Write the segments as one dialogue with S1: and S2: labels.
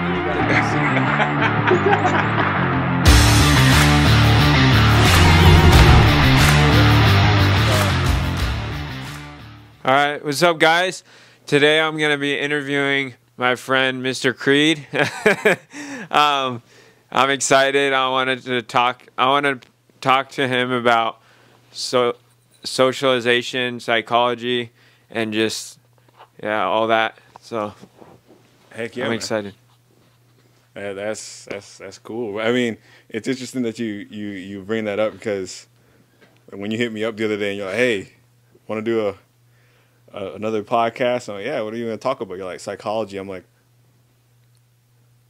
S1: All right, what's up, guys? Today I'm going to be interviewing my friend, Mr. Creed. um, I'm excited. I wanted to talk. I want to talk to him about so socialization, psychology, and just yeah, all that. So
S2: Heck yeah,
S1: I'm
S2: man.
S1: excited.
S2: Yeah, that's that's that's cool. I mean, it's interesting that you you you bring that up because when you hit me up the other day and you're like, "Hey, want to do a, a another podcast?" I'm like, "Yeah, what are you going to talk about?" You're like psychology. I'm like,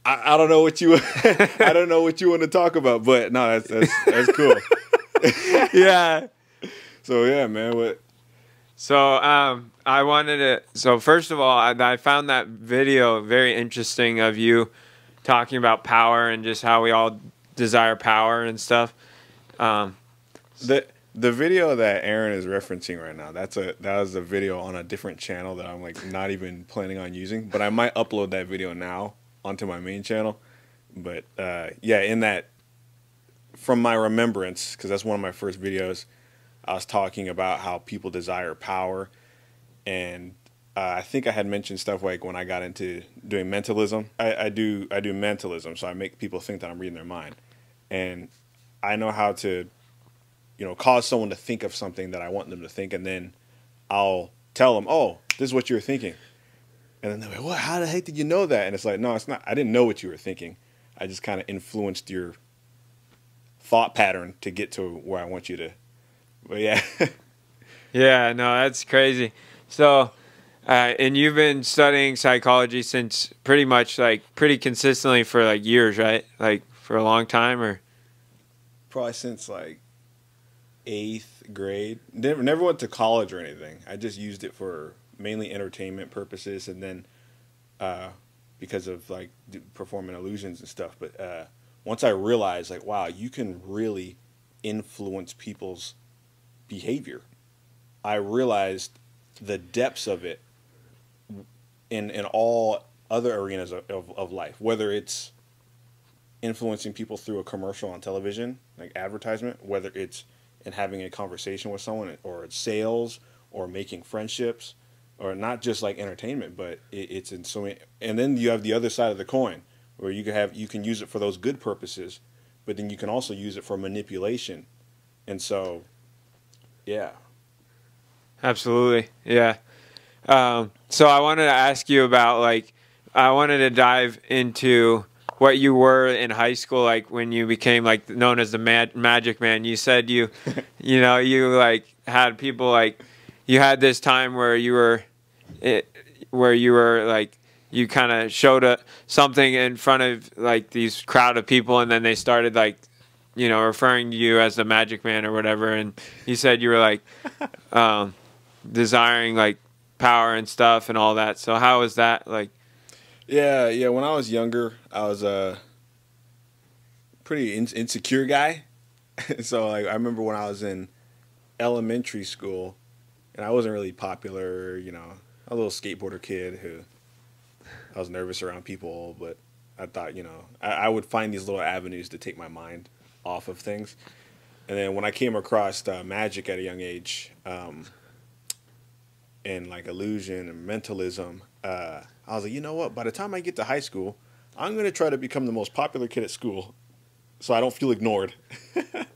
S2: I, I don't know what you I don't know what you want to talk about, but no, that's that's that's cool.
S1: yeah.
S2: So yeah, man, what
S1: So um, I wanted to. So first of all, I, I found that video very interesting of you talking about power and just how we all desire power and stuff. Um,
S2: the the video that Aaron is referencing right now, that's a that was a video on a different channel that I'm like not even planning on using, but I might upload that video now onto my main channel. But uh, yeah, in that from my remembrance, because that's one of my first videos, I was talking about how people desire power, and uh, I think I had mentioned stuff like when I got into doing mentalism. I, I do I do mentalism, so I make people think that I'm reading their mind, and I know how to you know, cause someone to think of something that I want them to think, and then I'll tell them, "Oh, this is what you were thinking," and then they're like, "What? How the heck did you know that?" And it's like, "No, it's not. I didn't know what you were thinking. I just kind of influenced your thought pattern to get to where I want you to." But yeah,
S1: yeah, no, that's crazy. So, uh, and you've been studying psychology since pretty much like pretty consistently for like years, right? Like for a long time, or
S2: probably since like eighth grade. Never, never went to college or anything. I just used it for mainly entertainment purposes, and then uh, because of like performing illusions and stuff. But uh, once I realized, like, wow, you can really influence people's behavior. I realized the depths of it in in all other arenas of, of, of life, whether it's influencing people through a commercial on television, like advertisement, whether it's in having a conversation with someone, or it's sales, or making friendships, or not just like entertainment, but it, it's in so many. And then you have the other side of the coin, where you can have you can use it for those good purposes, but then you can also use it for manipulation, and so, yeah.
S1: Absolutely, yeah. Um, so I wanted to ask you about like I wanted to dive into what you were in high school, like when you became like known as the mag- Magic Man. You said you, you know, you like had people like you had this time where you were, it, where you were like you kind of showed a, something in front of like these crowd of people, and then they started like you know referring to you as the Magic Man or whatever, and you said you were like. Um, desiring like power and stuff and all that. So how was that like?
S2: Yeah, yeah. When I was younger, I was a pretty in- insecure guy. so like, I remember when I was in elementary school, and I wasn't really popular. You know, a little skateboarder kid who I was nervous around people, but I thought you know I, I would find these little avenues to take my mind off of things. And then when I came across uh, magic at a young age, um, and like illusion and mentalism, uh, I was like, you know what? By the time I get to high school, I'm gonna try to become the most popular kid at school, so I don't feel ignored.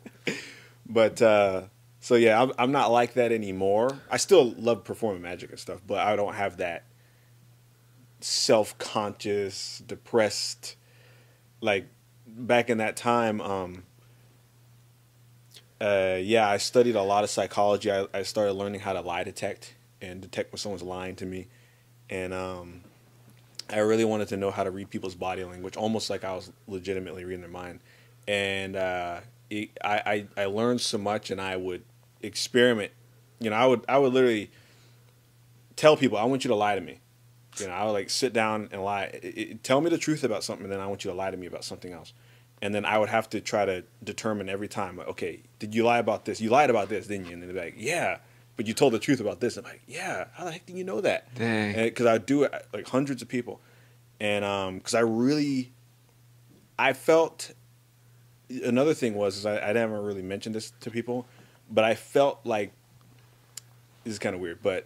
S2: but uh, so yeah, I'm, I'm not like that anymore. I still love performing magic and stuff, but I don't have that self-conscious, depressed. Like back in that time, um, uh, yeah, I studied a lot of psychology. I, I started learning how to lie detect and detect when someone's lying to me, and um, I really wanted to know how to read people's body language, almost like I was legitimately reading their mind. And uh, it, I, I I learned so much, and I would experiment. You know, I would I would literally tell people, I want you to lie to me. You know, I would like sit down and lie. It, it, tell me the truth about something, and then I want you to lie to me about something else. And then I would have to try to determine every time, like, okay, did you lie about this? You lied about this, didn't you? And then they'd be like, yeah, but you told the truth about this. I'm like, yeah, how the heck do you know that?
S1: Dang.
S2: Because I do it like hundreds of people, and um, because I really, I felt. Another thing was is I, I never really mentioned this to people, but I felt like this is kind of weird, but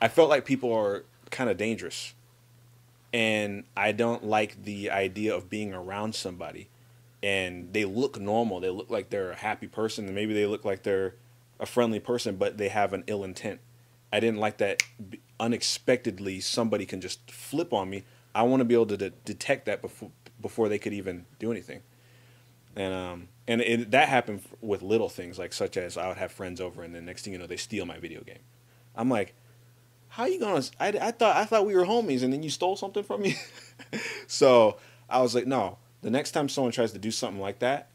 S2: I felt like people are kind of dangerous, and I don't like the idea of being around somebody, and they look normal. They look like they're a happy person, and maybe they look like they're a friendly person, but they have an ill intent. I didn't like that unexpectedly somebody can just flip on me. I want to be able to de- detect that before before they could even do anything. And um and it, that happened with little things like such as I would have friends over and the next thing you know they steal my video game. I'm like, how you gonna? I, I thought I thought we were homies and then you stole something from me. so I was like, no. The next time someone tries to do something like that,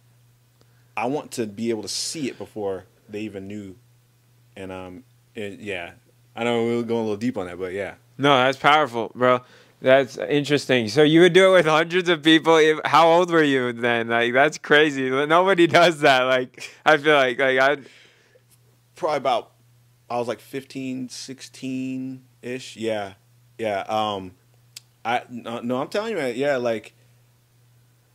S2: I want to be able to see it before they even knew. And um, it, yeah, I know we are going a little deep on that, but yeah.
S1: No, that's powerful, bro. That's interesting. So you would do it with hundreds of people. How old were you then? Like that's crazy. Nobody does that. Like I feel like like I
S2: probably about I was like 15, 16 ish. Yeah, yeah. Um, I no, no, I'm telling you, man. Yeah, like,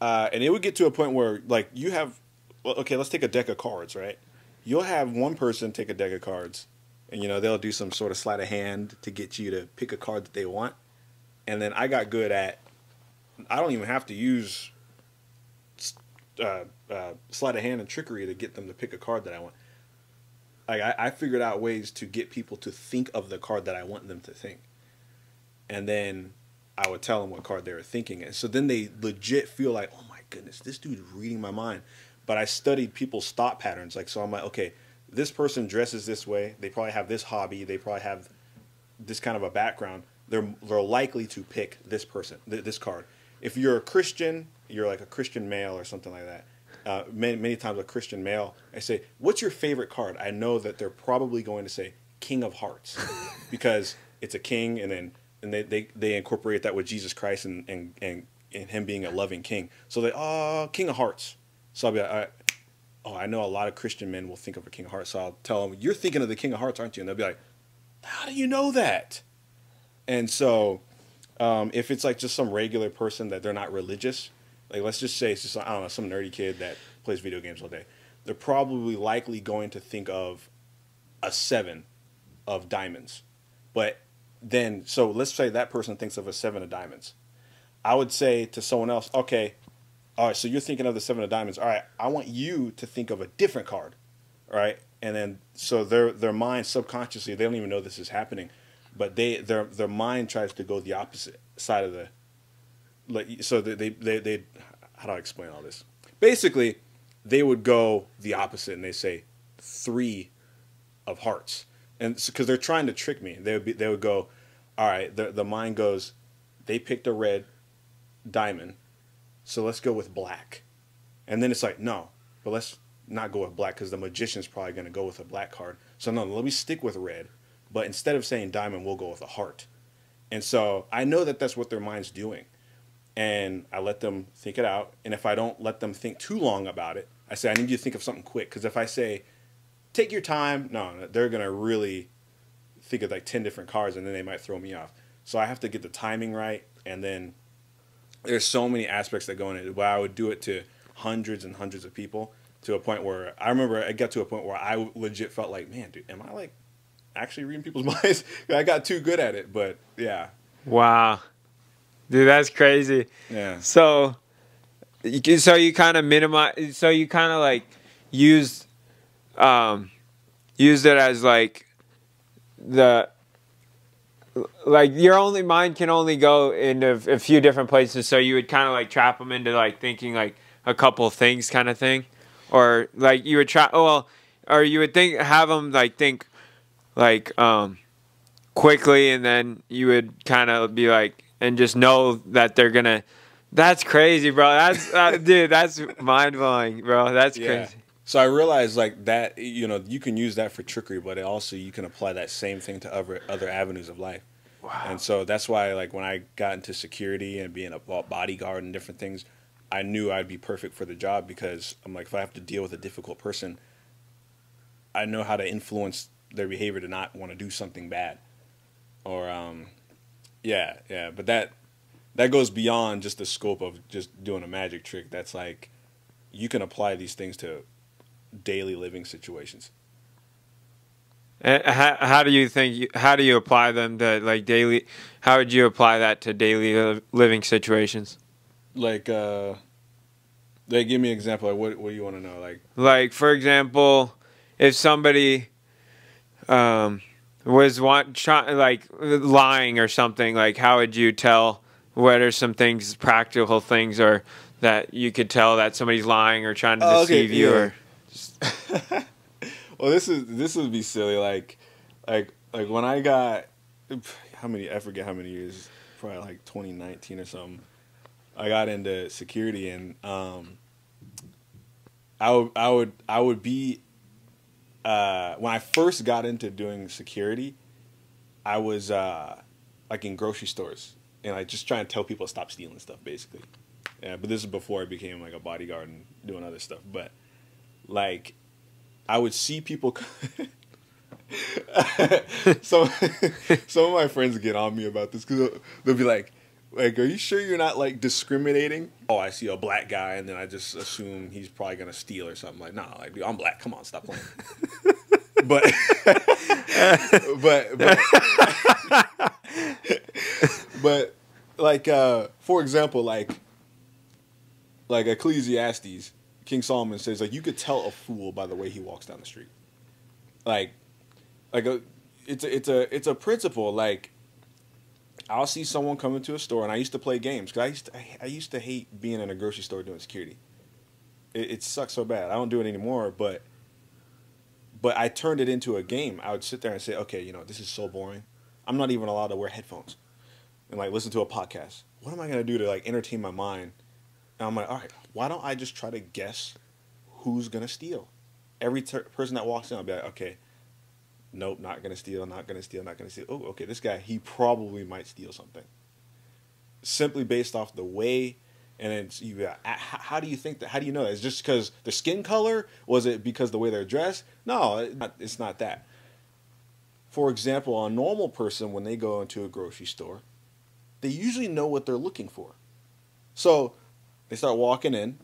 S2: uh, and it would get to a point where like you have, okay, let's take a deck of cards, right? You'll have one person take a deck of cards and you know they'll do some sort of sleight of hand to get you to pick a card that they want. And then i got good at i don't even have to use uh, uh, sleight of hand and trickery to get them to pick a card that i want. Like I, I figured out ways to get people to think of the card that i want them to think. And then i would tell them what card they were thinking. And so then they legit feel like oh my goodness this dude's reading my mind but i studied people's thought patterns like so i'm like okay this person dresses this way, they probably have this hobby, they probably have this kind of a background, they're they're likely to pick this person, th- this card. If you're a Christian, you're like a Christian male or something like that. Uh, many many times a Christian male, I say, "What's your favorite card?" I know that they're probably going to say King of Hearts because it's a king, and then and they, they, they incorporate that with Jesus Christ and, and, and, and him being a loving king. So they, oh, King of Hearts. So I'll be like, all right, oh, I know a lot of Christian men will think of a King of Hearts. So I'll tell them, you're thinking of the King of Hearts, aren't you? And they'll be like, how do you know that? And so um, if it's like just some regular person that they're not religious, like let's just say it's just, I don't know, some nerdy kid that plays video games all day, they're probably likely going to think of a seven of diamonds. But then, so let's say that person thinks of a seven of diamonds. I would say to someone else, okay, all right, so you're thinking of the seven of diamonds. All right, I want you to think of a different card. All right, and then so their their mind subconsciously they don't even know this is happening, but they their their mind tries to go the opposite side of the. Like so they they they, they how do I explain all this? Basically, they would go the opposite and they say three of hearts, and because they're trying to trick me, they would be they would go, all right. The the mind goes, they picked a red diamond so let's go with black. And then it's like, no, but let's not go with black because the magician's probably going to go with a black card. So no, let me stick with red. But instead of saying diamond, we'll go with a heart. And so I know that that's what their mind's doing. And I let them think it out. And if I don't let them think too long about it, I say, I need you to think of something quick. Because if I say, take your time, no, they're going to really think of like 10 different cards and then they might throw me off. So I have to get the timing right and then there's so many aspects that go into it. But I would do it to hundreds and hundreds of people to a point where I remember I got to a point where I legit felt like, man, dude, am I like actually reading people's minds? I got too good at it, but yeah.
S1: Wow, dude, that's crazy.
S2: Yeah.
S1: So, so you kind of minimize. So you kind of like used, um, used it as like the like your only mind can only go in a, a few different places. So you would kind of like trap them into like thinking like a couple things kind of thing. Or like you would try oh well or you would think have them like think like um quickly and then you would kind of be like and just know that they're gonna that's crazy bro. That's uh, dude that's mind-blowing bro. That's yeah. crazy
S2: so I realized like that, you know, you can use that for trickery, but also you can apply that same thing to other other avenues of life. Wow. And so that's why, like, when I got into security and being a bodyguard and different things, I knew I'd be perfect for the job because I'm like, if I have to deal with a difficult person, I know how to influence their behavior to not want to do something bad. Or, um, yeah, yeah. But that that goes beyond just the scope of just doing a magic trick. That's like you can apply these things to daily living situations.
S1: And how, how do you think? You, how do you apply them to like daily? How would you apply that to daily living situations?
S2: Like, uh, like give me an example. Like, what what do you want to know? Like,
S1: Like for example, if somebody um, was want try, like lying or something, like how would you tell? What are some things, practical things, or that you could tell that somebody's lying or trying to
S2: Oh, okay,
S1: deceive you?
S2: yeah.
S1: Or
S2: well, this is this would be silly. Like, like like when I got how many? I forget how many years. Probably like 2019 or something. I got into security and um, I would I would I would be uh, when I first got into doing security, I was uh, like in grocery stores and I just trying to tell people to stop stealing stuff basically. Yeah, but this is before I became like a bodyguard and doing other stuff. But like, I would see people. some some of my friends get on me about this because they'll, they'll be like, "Like, are you sure you're not like discriminating?" Oh, I see a black guy, and then I just assume he's probably gonna steal or something. Like, nah, like dude, I'm black. Come on, stop playing. but but but but like uh for example like like ecclesiastes king solomon says like you could tell a fool by the way he walks down the street. Like like a it's a it's a it's a principle like i'll see someone come into a store and i used to play games because i used to I, I used to hate being in a grocery store doing security. It, it sucks so bad. I don't do it anymore but but i turned it into a game. I would sit there and say okay you know this is so boring. I'm not even allowed to wear headphones and like listen to a podcast. What am I gonna do to like entertain my mind? And I'm like, all right, why don't I just try to guess who's gonna steal? Every ter- person that walks in, I'll be like, okay, nope, not gonna steal, not gonna steal, not gonna steal. Oh, okay, this guy, he probably might steal something. Simply based off the way, and it's you. Uh, how do you think that? How do you know that? Is just because the skin color? Was it because the way they're dressed? No, it- not- it's not that. For example, a normal person when they go into a grocery store, they usually know what they're looking for. So they start walking in,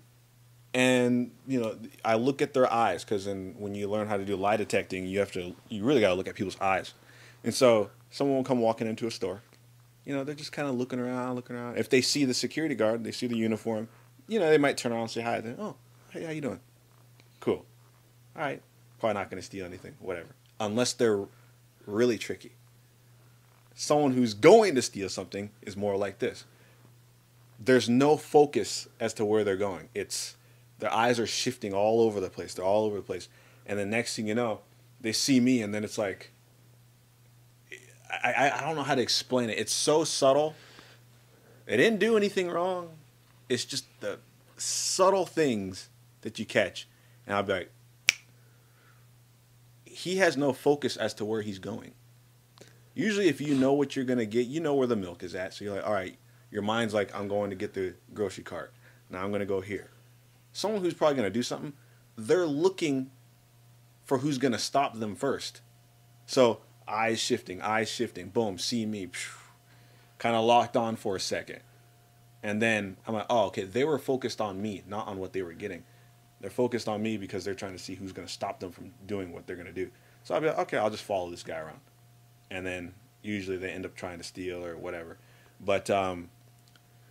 S2: and you know I look at their eyes because when you learn how to do lie detecting, you have to you really got to look at people's eyes. And so someone will come walking into a store, you know they're just kind of looking around, looking around. If they see the security guard, they see the uniform, you know they might turn around and say hi. Then oh hey how you doing? Cool. All right. Probably not going to steal anything. Whatever. Unless they're really tricky someone who's going to steal something is more like this. There's no focus as to where they're going. It's their eyes are shifting all over the place. They're all over the place. And the next thing you know, they see me and then it's like I, I, don't know how to explain it. It's so subtle. They didn't do anything wrong. It's just the subtle things that you catch. And I'll be like, he has no focus as to where he's going usually if you know what you're gonna get, you know where the milk is at. So you're like, all right, your mind's like, I'm going to get the grocery cart. Now I'm gonna go here. Someone who's probably gonna do something, they're looking for who's gonna stop them first. So eyes shifting, eyes shifting, boom, see me, kind of locked on for a second, and then I'm like, oh, okay, they were focused on me, not on what they were getting. They're focused on me because they're trying to see who's gonna stop them from doing what they're gonna do. So I'll be like, okay, I'll just follow this guy around and then usually they end up trying to steal or whatever. But um,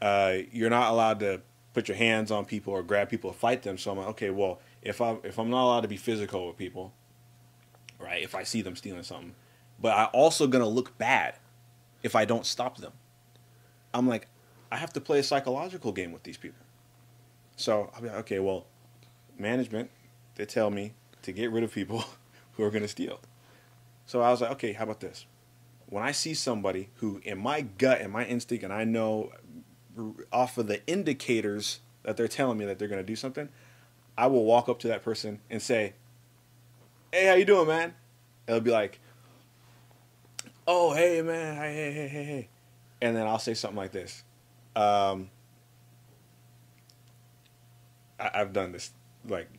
S2: uh, you're not allowed to put your hands on people or grab people or fight them. So I'm like, okay, well, if I if I'm not allowed to be physical with people, right? If I see them stealing something, but I also gonna look bad if I don't stop them. I'm like, I have to play a psychological game with these people. So I'll be like, okay, well, management, they tell me to get rid of people who are gonna steal. So I was like, okay, how about this? When I see somebody who, in my gut and my instinct, and I know off of the indicators that they're telling me that they're going to do something, I will walk up to that person and say, "Hey, how you doing, man?" It'll be like, "Oh, hey, man, hey, hey, hey, hey, hey," and then I'll say something like this. Um, I, I've done this. Like,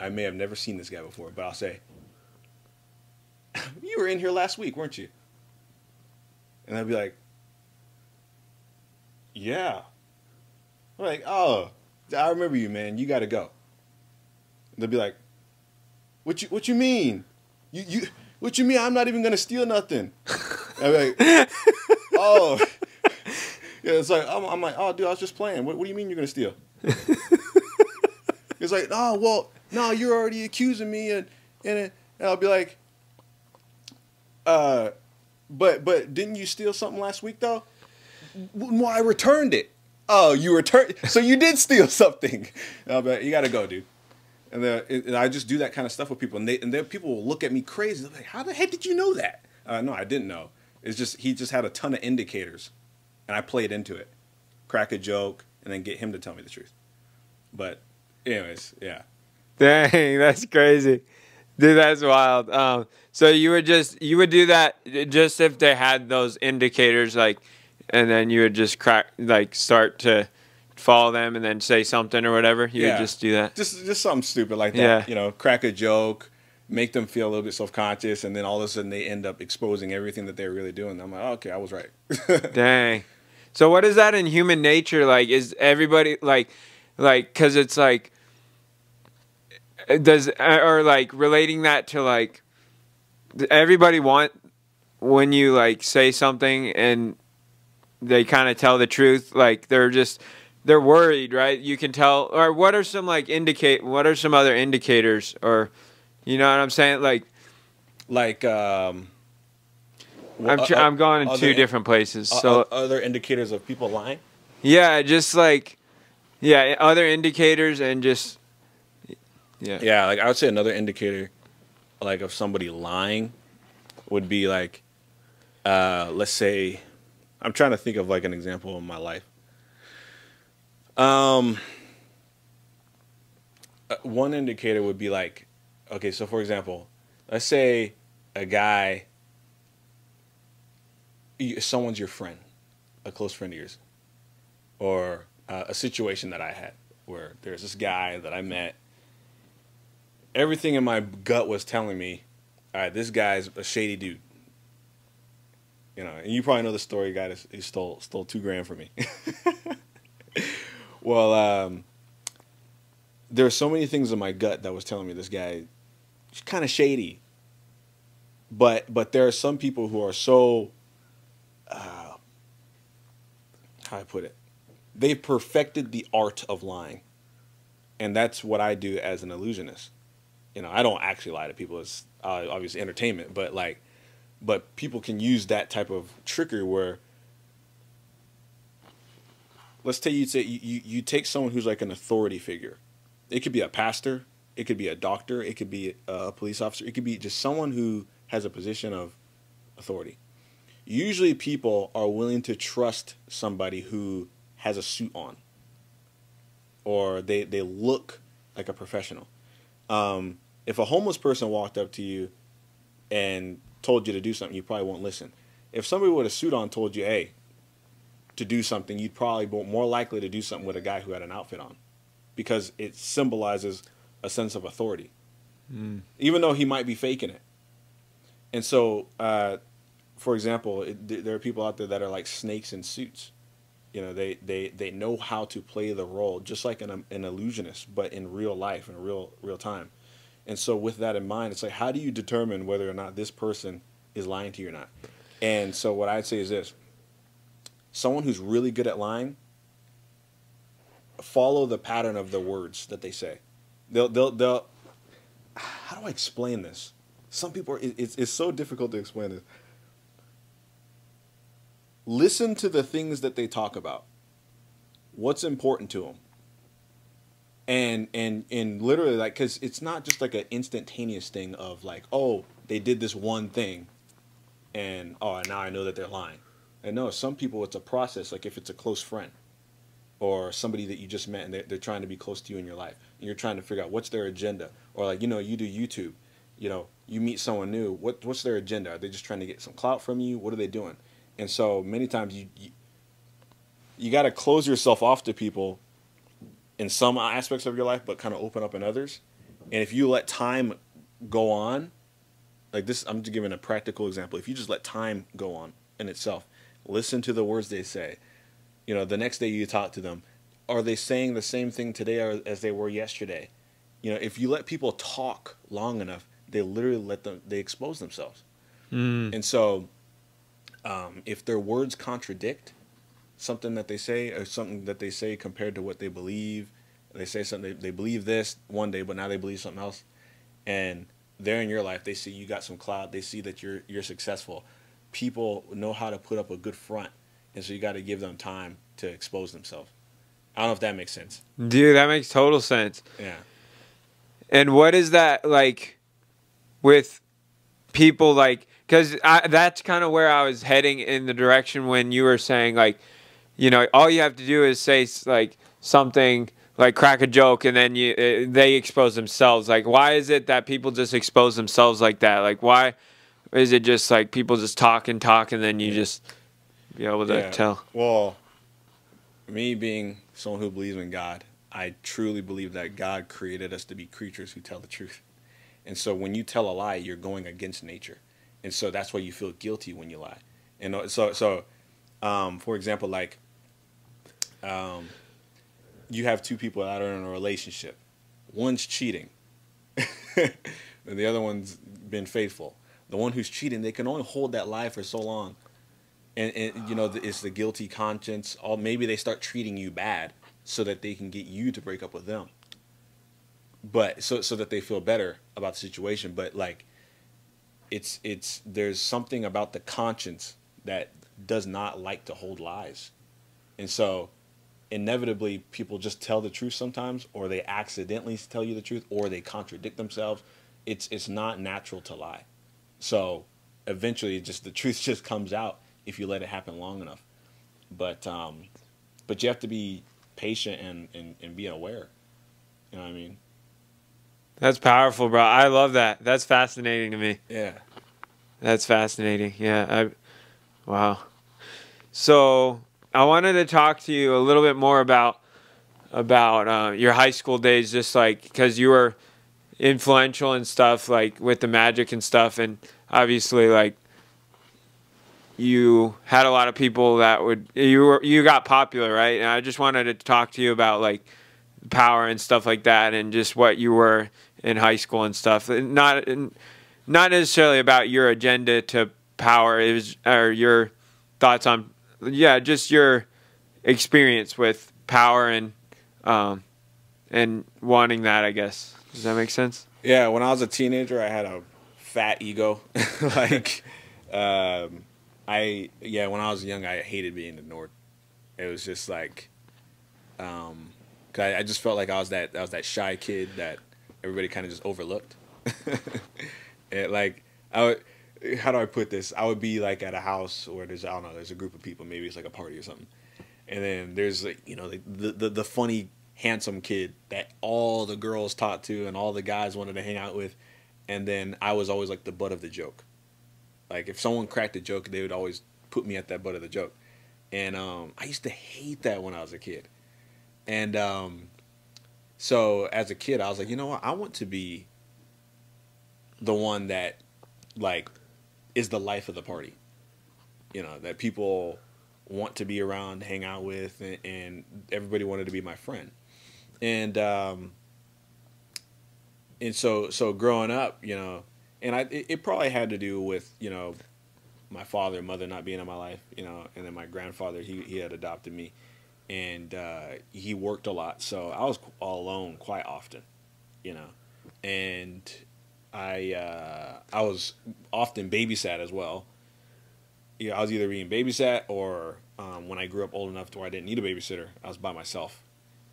S2: I may have never seen this guy before, but I'll say, you were in here last week, weren't you? And I'll be like, yeah. I'm like, oh, I remember you, man. You got to go. They'll be like, what you what you mean? You you what you mean? I'm not even gonna steal nothing. I'm like, oh, yeah. It's like I'm, I'm like, oh, dude, I was just playing. What, what do you mean you're gonna steal? it's like, oh, well, no, you're already accusing me, and and, and I'll be like, uh, but but didn't you steal something last week though? Well, I returned it. Oh, you returned. So you did steal something. Be like, you gotta go, dude. And, and I just do that kind of stuff with people, and they and then people will look at me crazy. They're like, "How the heck did you know that?" Uh, no, I didn't know. It's just he just had a ton of indicators, and I played into it, crack a joke, and then get him to tell me the truth. But, anyways, yeah.
S1: Dang, that's crazy. Dude, that's wild. Um, so you would just you would do that just if they had those indicators, like, and then you would just crack like start to follow them and then say something or whatever. You
S2: Yeah.
S1: would just do that.
S2: Just just something stupid like that.
S1: Yeah.
S2: You know, crack a joke, make them feel a little bit self conscious, and then all of a sudden they end up exposing everything that they're really doing. I'm like, oh, okay, I was right.
S1: Dang. So what is that in human nature? Like, is everybody like, like, cause it's like, does or like relating that to like, everybody want when you like say something and they kind of tell the truth, like they're just they're worried, right? You can tell. Or what are some like indicate? What are some other indicators? Or, you know what I'm saying? Like,
S2: like, um,
S1: I'm tr-
S2: uh,
S1: I'm going in two different places.
S2: uh,
S1: So
S2: other indicators of people lying.
S1: Yeah, just like yeah, other indicators and just yeah.
S2: Yeah, like I would say another indicator, like of somebody lying, would be like, uh, let's say, I'm trying to think of like an example in my life. Um, uh, one indicator would be like, okay, so for example, let's say a guy, someone's your friend, a close friend of yours, or uh, a situation that I had where there's this guy that I met everything in my gut was telling me, all right, this guy's a shady dude. You know, and you probably know the story. Guy he stole stole two grand from me. well, um, there are so many things in my gut that was telling me this guy is kind of shady. But but there are some people who are so, uh, how I put it, they've perfected the art of lying, and that's what I do as an illusionist you know, I don't actually lie to people. It's uh, obviously entertainment, but like, but people can use that type of trickery where, let's say you say you, you, take someone who's like an authority figure. It could be a pastor, it could be a doctor, it could be a police officer, it could be just someone who has a position of authority. Usually, people are willing to trust somebody who has a suit on, or they they look like a professional um, if a homeless person walked up to you and told you to do something, you probably won't listen. If somebody with a suit on told you, "Hey," to do something, you'd probably be more likely to do something with a guy who had an outfit on, because it symbolizes a sense of authority, even though he might be faking it. And so, uh, for example, it, there are people out there that are like snakes in suits. You know, they, they, they know how to play the role, just like an, an illusionist, but in real life, in real real time. And so, with that in mind, it's like, how do you determine whether or not this person is lying to you or not? And so, what I'd say is this: someone who's really good at lying, follow the pattern of the words that they say. They'll they'll they'll. How do I explain this? Some people are. It's it's so difficult to explain this listen to the things that they talk about what's important to them and and and literally like because it's not just like an instantaneous thing of like oh they did this one thing and oh now i know that they're lying. And no some people it's a process like if it's a close friend or somebody that you just met and they're, they're trying to be close to you in your life and you're trying to figure out what's their agenda or like you know you do youtube you know you meet someone new what what's their agenda? Are they just trying to get some clout from you? What are they doing? And so many times you you, you got to close yourself off to people in some aspects of your life but kind of open up in others and if you let time go on like this i'm just giving a practical example if you just let time go on in itself listen to the words they say You know, the next day you talk to them, are they saying the same thing today as they were yesterday? You know, if you let people talk long enough, they literally let them they expose themselves.
S1: Mm.
S2: And so, um, if their words contradict something that they say or something that they say compared to what they believe, they say something they, they believe this one day, but now they believe something else, and they're in your life. They see you got some clout. They see that you're you're successful. People know how to put up a good front, and so you got to give them time to expose themselves. I don't know if that makes sense.
S1: Dude, that makes total sense.
S2: Yeah.
S1: And what is that like with people like because that's kind of where I was heading in the direction when you were saying like, you know, all you have to do is say like something like crack a joke and then you uh, they expose themselves. Like, why is it that people just expose themselves like that? Like, why is it just like people just talk and talk and then you just be able to
S2: Yeah.
S1: tell?
S2: Well, me being someone who believes in God, I truly believe that God created us to be creatures who tell the truth. And so when you tell a lie, you're going against nature. And so that's why you feel guilty when you lie. And uh, so so um, for example, like um, you have two people that are in a relationship. One's cheating. and the other one's been faithful. The one who's cheating, they can only hold that lie for so long and, and you know it's the guilty conscience or maybe they start treating you bad so that they can get you to break up with them but so so that they feel better about the situation but like it's it's there's something about the conscience that does not like to hold lies and so inevitably people just tell the truth sometimes or they accidentally tell you the truth or they contradict themselves it's it's not natural to lie so eventually just the truth just comes out if you let it happen long enough. But um, but you have to be patient and, and, and be aware. You know what I mean?
S1: That's powerful, bro. I love that. That's fascinating to me.
S2: Yeah.
S1: That's fascinating. Yeah. I, wow. So I wanted to talk to you a little bit more about about uh, your high school days, just like because you were influential and stuff, like with the magic and stuff, and obviously like you had a lot of people that would you were you got popular, right? And I just wanted to talk to you about like power and stuff like that, and just what you were in high school and stuff. Not not necessarily about your agenda to power. It was or your thoughts on yeah, just your experience with power and um, and wanting that. I guess does that make sense?
S2: Yeah. When I was a teenager, I had a fat ego. like, um, I yeah. When I was young, I hated being the ignored. It was just like, um, 'cause I, I just felt like I was that I was that shy kid that everybody kind of just overlooked. it, like I would, how do I put this? I would be like at a house where there's I don't know, there's a group of people, maybe it's like a party or something, and then there's like you know the the, the, funny handsome kid that all the girls talked to and all the guys wanted to hang out with, and then I was always like the butt of the joke. Like if someone cracked a joke, they would always put me at that butt of the joke, and um, I used to hate that when I was a kid, and um, so as a kid, I was like, you know what, I want to be the one that like is the life of the party. You know, that people want to be around, hang out with, and, and everybody wanted to be my friend. And um, and so so growing up, you know, and I it, it probably had to do with you know my father and mother not being in my life, you know, and then my grandfather he he had adopted me, and uh, he worked a lot, so I was all alone quite often, you know, and I uh, I was often babysat as well. Yeah, I was either being babysat or um, when I grew up old enough to where I didn't need a babysitter, I was by myself,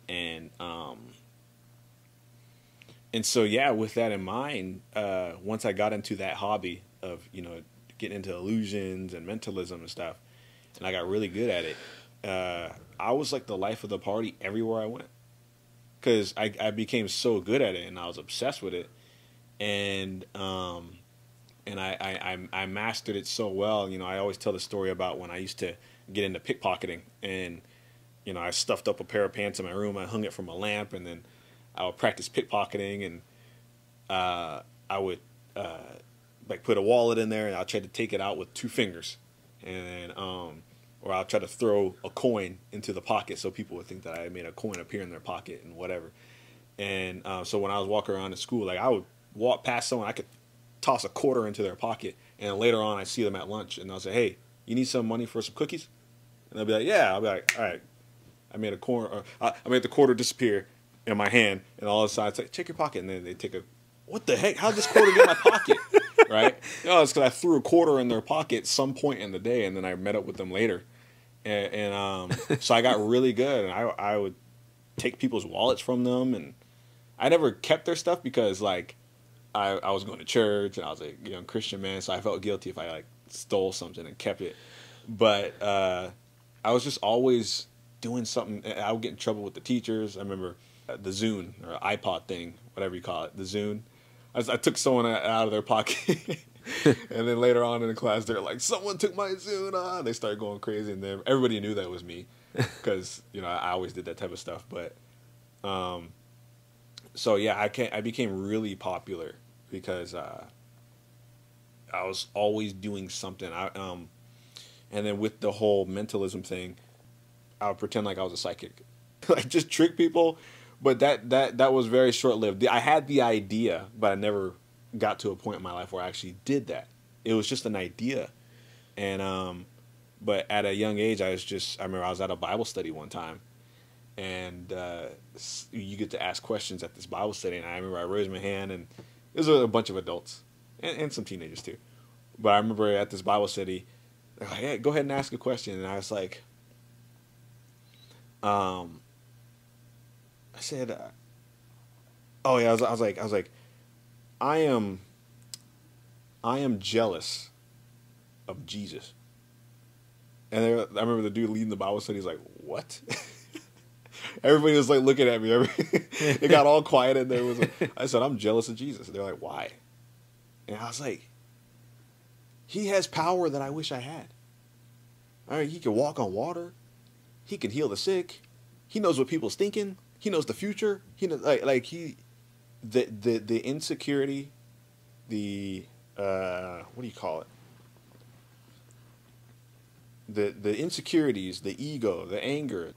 S2: and um, and so yeah, with that in mind, uh, once I got into that hobby of you know getting into illusions and mentalism and stuff, and I got really good at it, uh, I was like the life of the party everywhere I went, because I I became so good at it and I was obsessed with it and um, and I, I, I mastered it so well. You know, I always tell the story about when I used to get into pickpocketing, and you know, I stuffed up a pair of pants in my room, I hung it from a lamp, and then I would practice pickpocketing, and uh, I would uh, like put a wallet in there, and I tried to take it out with two fingers, and then um, or I'll try to throw a coin into the pocket so people would think that I made a coin appear in their pocket and whatever. And uh, so when I was walking around in school, like I would walk past someone, I could toss a quarter into their pocket, and later on I see them at lunch, and I'll say, "Hey, you need some money for some cookies?" And they'll be like, "Yeah." I'll be like, "All right, I made a quarter, I made the quarter disappear in my hand, and all of a sudden I say, check your pocket, and then they take a, what the heck? How did this quarter get in my pocket? right? No, it's because I threw a quarter in their pocket some point in the day, and then I met up with them later, and, and um, so I got really good, and I I would take people's wallets from them, and I never kept their stuff because like I I was going to church and I was a young Christian man, so I felt guilty if I like stole something and kept it, but uh, I was just always doing something. I would get in trouble with the teachers. I remember the Zune or iPod thing, whatever you call it, the Zune. I, I took someone out of their pocket, and then later on in the class, they're like, "Someone took my Zune!" Ah, they started going crazy, and then everybody knew that was me, because you know I always did that type of stuff. But, um, so yeah, I can I became really popular because uh, I was always doing something. I um, and then with the whole mentalism thing, I would pretend like I was a psychic, like just trick people but that that that was very short lived. I had the idea, but I never got to a point in my life where I actually did that. It was just an idea, and um, but at a young age, I was just I remember I was at a Bible study one time, and uh, you get to ask questions at this Bible study, and I remember I raised my hand, and was a bunch of adults and, and some teenagers too, but I remember at this Bible study, like, hey, go ahead and ask a question, and I was like, um I said, uh, "Oh yeah," I was, I was like, I was like, I am, I am jealous of Jesus. And I remember the dude leading the Bible study. He's like, "What?" Everybody was like looking at me. it got all quiet, and there was. I said, "I'm jealous of Jesus." They're like, "Why?" And I was like, "He has power that I wish I had. I mean, he can walk on water. He can heal the sick. He knows what people's thinking he knows the future. He knows like like he the the the insecurity, the uh, what do you call it? The the insecurities, the ego, the anger.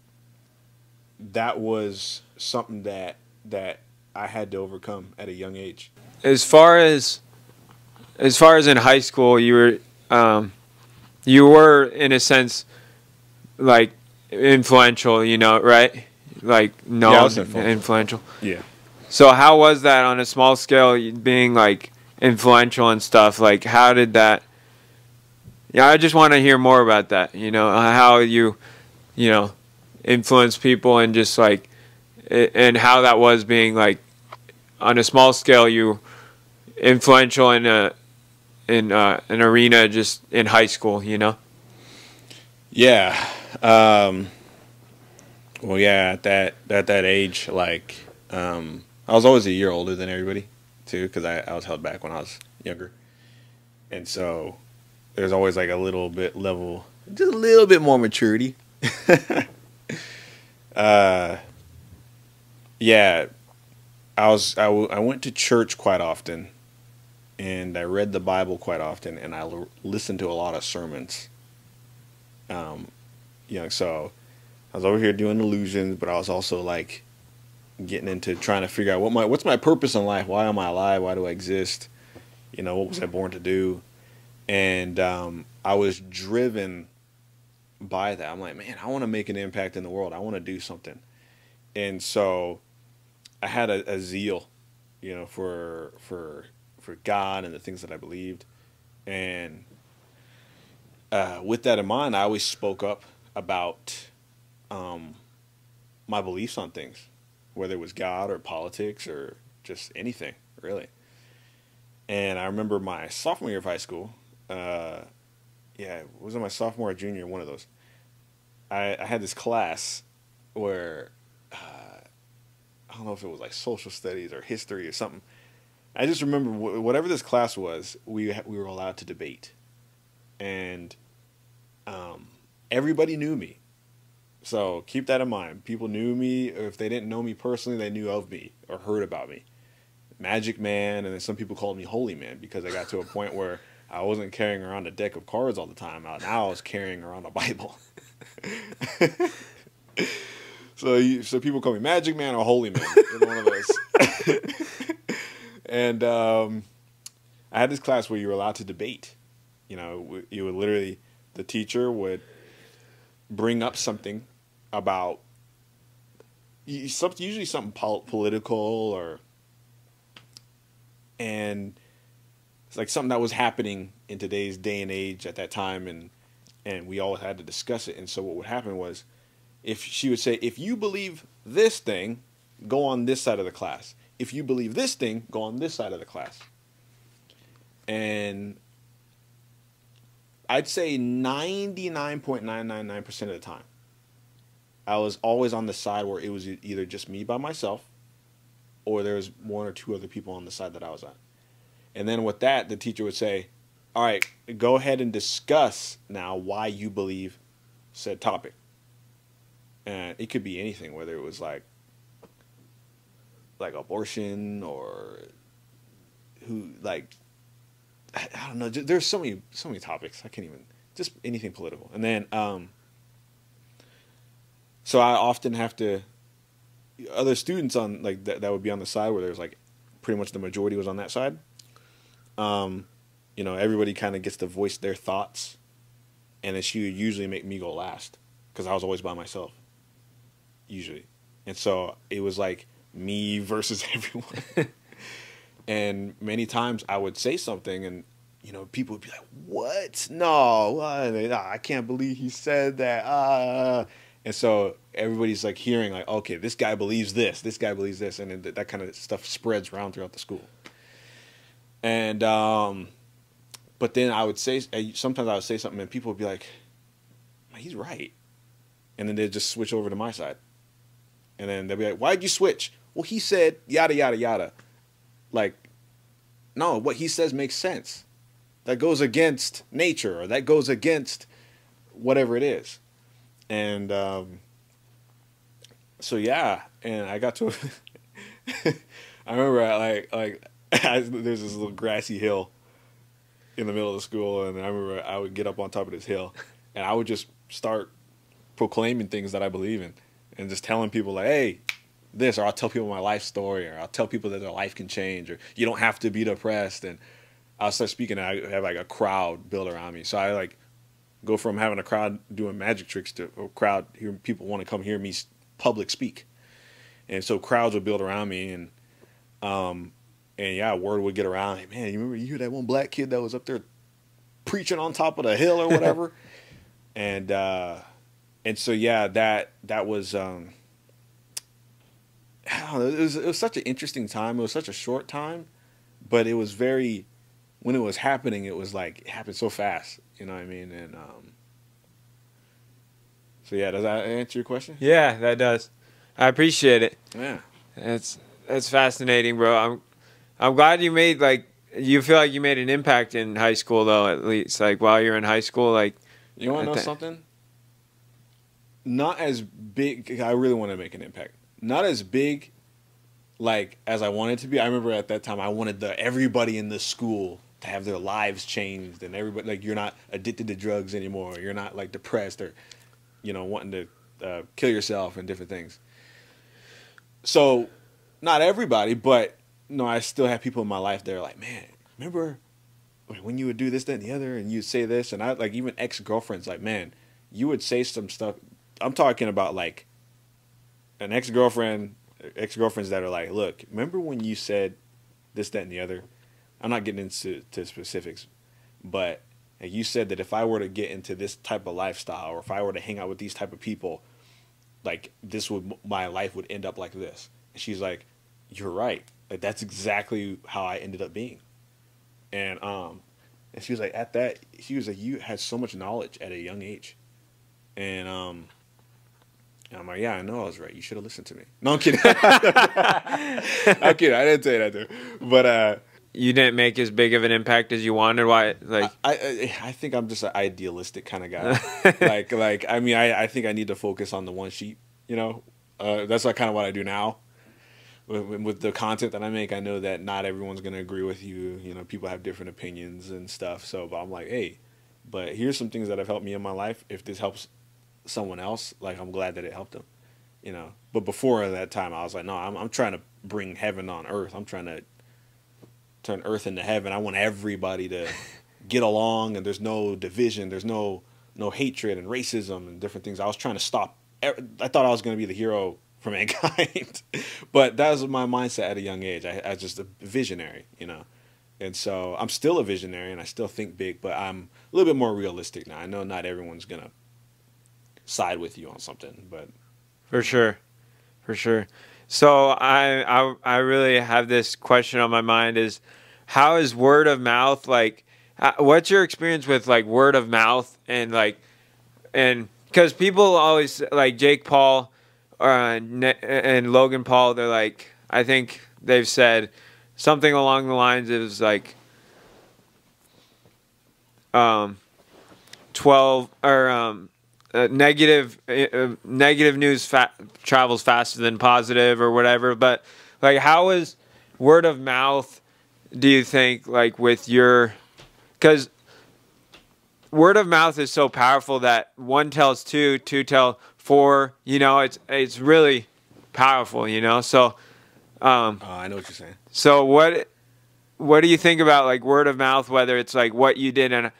S2: That was something that that I had to overcome at a young age.
S1: As far as as far as in high school, you were um, you were in a sense like influential, you know, right? like no yeah, influential. influential.
S2: Yeah.
S1: So how was that on a small scale being like influential and stuff? Like how did that Yeah, I just want to hear more about that, you know, how you you know influence people and just like and how that was being like on a small scale you influential in a in uh, an arena just in high school, you know?
S2: Yeah. Um well, yeah, at that at that age, like um, I was always a year older than everybody too, because I, I was held back when I was younger, and so there's always like a little bit level, just a little bit more maturity. uh, yeah, I was I, w- I went to church quite often, and I read the Bible quite often, and I l- listened to a lot of sermons. Um, you know, so I was over here doing illusions, but I was also like getting into trying to figure out what my what's my purpose in life? Why am I alive? Why do I exist? You know, what was I born to do? And um, I was driven by that. I'm like, man, I want to make an impact in the world. I want to do something. And so I had a, a zeal, you know, for for for God and the things that I believed. And uh, with that in mind, I always spoke up about um, my beliefs on things, whether it was God or politics or just anything, really. And I remember my sophomore year of high school. Uh, yeah, was it my sophomore or junior? One of those. I, I had this class where uh, I don't know if it was like social studies or history or something. I just remember whatever this class was, we we were allowed to debate, and um, everybody knew me. So keep that in mind. People knew me, or if they didn't know me personally, they knew of me or heard about me. Magic Man, and then some people called me Holy Man because I got to a point where I wasn't carrying around a deck of cards all the time. Now I was carrying around a Bible. so you, so people call me Magic Man or Holy Man. one of those. and um, I had this class where you were allowed to debate. You know, you would literally the teacher would bring up something about usually something political or and it's like something that was happening in today's day and age at that time and and we all had to discuss it. And so what would happen was if she would say if you believe this thing go on this side of the class. If you believe this thing go on this side of the class. And i'd say 99.999% of the time i was always on the side where it was either just me by myself or there was one or two other people on the side that i was on and then with that, the teacher would say, all right, go ahead and discuss now why you believe said topic. And it could be anything, whether it was like like abortion or who like I, don't know. There's so many so many topics. I can't even just anything political. And then um, so I often have to other students on like that that would be on the side where there's like pretty much the majority was on that side um, you know, everybody kind of gets to voice their thoughts, and then she would usually make me go last because I was always by myself, usually, and so it was like me versus everyone. and many times I would say something, and you know, people would be like, "What? No? I can't believe he said that." Uh, and so everybody's like hearing, like, "Okay, this guy believes this. This guy believes this," and then that kind of stuff spreads around throughout the school. And um, but then I would say sometimes I would say something and people would be like, "He's right," and then they'd just switch over to my side, and then they'd be like, "Why'd you switch?" Well, he said yada yada yada. Like, no, what he says makes sense. That goes against nature, or that goes against whatever it is, and um, so yeah, and I got to. I remember like like there's this little grassy hill in the middle of the school, and I remember I would get up on top of this hill, and I would just start proclaiming things that I believe in, and just telling people like, "Hey, this," or I'll tell people my life story, or I'll tell people that their life can change, or you don't have to be depressed, and I'll start speaking. And I have like a crowd built around me, so I like go from having a crowd doing magic tricks to a crowd here. People want to come hear me public speak, and so crowds would build around me, and um, and yeah, word would get around. Hey, man, you remember you hear that one black kid that was up there preaching on top of the hill or whatever? and uh, and so yeah, that that was um, know, it was it was such an interesting time. It was such a short time, but it was very when it was happening. It was like it happened so fast. You know what I mean? And um, so yeah, does that answer your question?
S1: Yeah, that does. I appreciate it.
S2: Yeah,
S1: it's it's fascinating, bro. I'm I'm glad you made like you feel like you made an impact in high school though at least like while you're in high school like
S2: you want to know th- something? Not as big i really want to make an impact. Not as big like as i wanted to be. I remember at that time i wanted the everybody in the school to have their lives changed and everybody like you're not addicted to drugs anymore. You're not like depressed or you know wanting to uh, kill yourself and different things. So not everybody but no, I still have people in my life that are like, man, remember when you would do this, that, and the other, and you'd say this, and I like even ex girlfriends, like, man, you would say some stuff. I'm talking about like an ex girlfriend, ex girlfriends that are like, look, remember when you said this, that, and the other? I'm not getting into to specifics, but you said that if I were to get into this type of lifestyle, or if I were to hang out with these type of people, like this would my life would end up like this. And she's like, you're right like that's exactly how I ended up being. And um and she was like at that she was like you had so much knowledge at a young age. And um and I'm like, yeah, I know I was right. You should have listened to me. No, I'm kidding. I'm kidding. I didn't say that to. But uh
S1: you didn't make as big of an impact as you wanted. Why? Like,
S2: I, I, I think I'm just an idealistic kind of guy. like, like, I mean, I, I think I need to focus on the one sheet. You know, uh, that's like kind of what I do now with, with the content that I make, I know that not everyone's gonna agree with you. You know, people have different opinions and stuff. So, but I'm like, hey, but here's some things that have helped me in my life. If this helps someone else, like I'm glad that it helped them. You know, but before that time, I was like, no, I'm I'm trying to bring heaven on earth. I'm trying to turn earth into heaven. I want everybody to get along, and there's no division. There's no no hatred and racism and different things. I was trying to stop. I thought I was going to be the hero for mankind, but that was my mindset at a young age. I, I was just a visionary, you know, and so I'm still a visionary and I still think big, but I'm a little bit more realistic now. I know not everyone's gonna side with you on something, but
S1: for sure, for sure. So I I I really have this question on my mind: is how is word of mouth like? What's your experience with like word of mouth and like and because people always like Jake Paul uh, and Logan Paul, they're like I think they've said something along the lines of like um, 12 or um, uh, negative uh, uh, negative news fa- travels faster than positive or whatever. But like how is word of mouth do you think like with your cuz word of mouth is so powerful that one tells two two tell four you know it's it's really powerful you know so
S2: um, oh, I know what you're saying.
S1: So what what do you think about like word of mouth? Whether it's like what you did in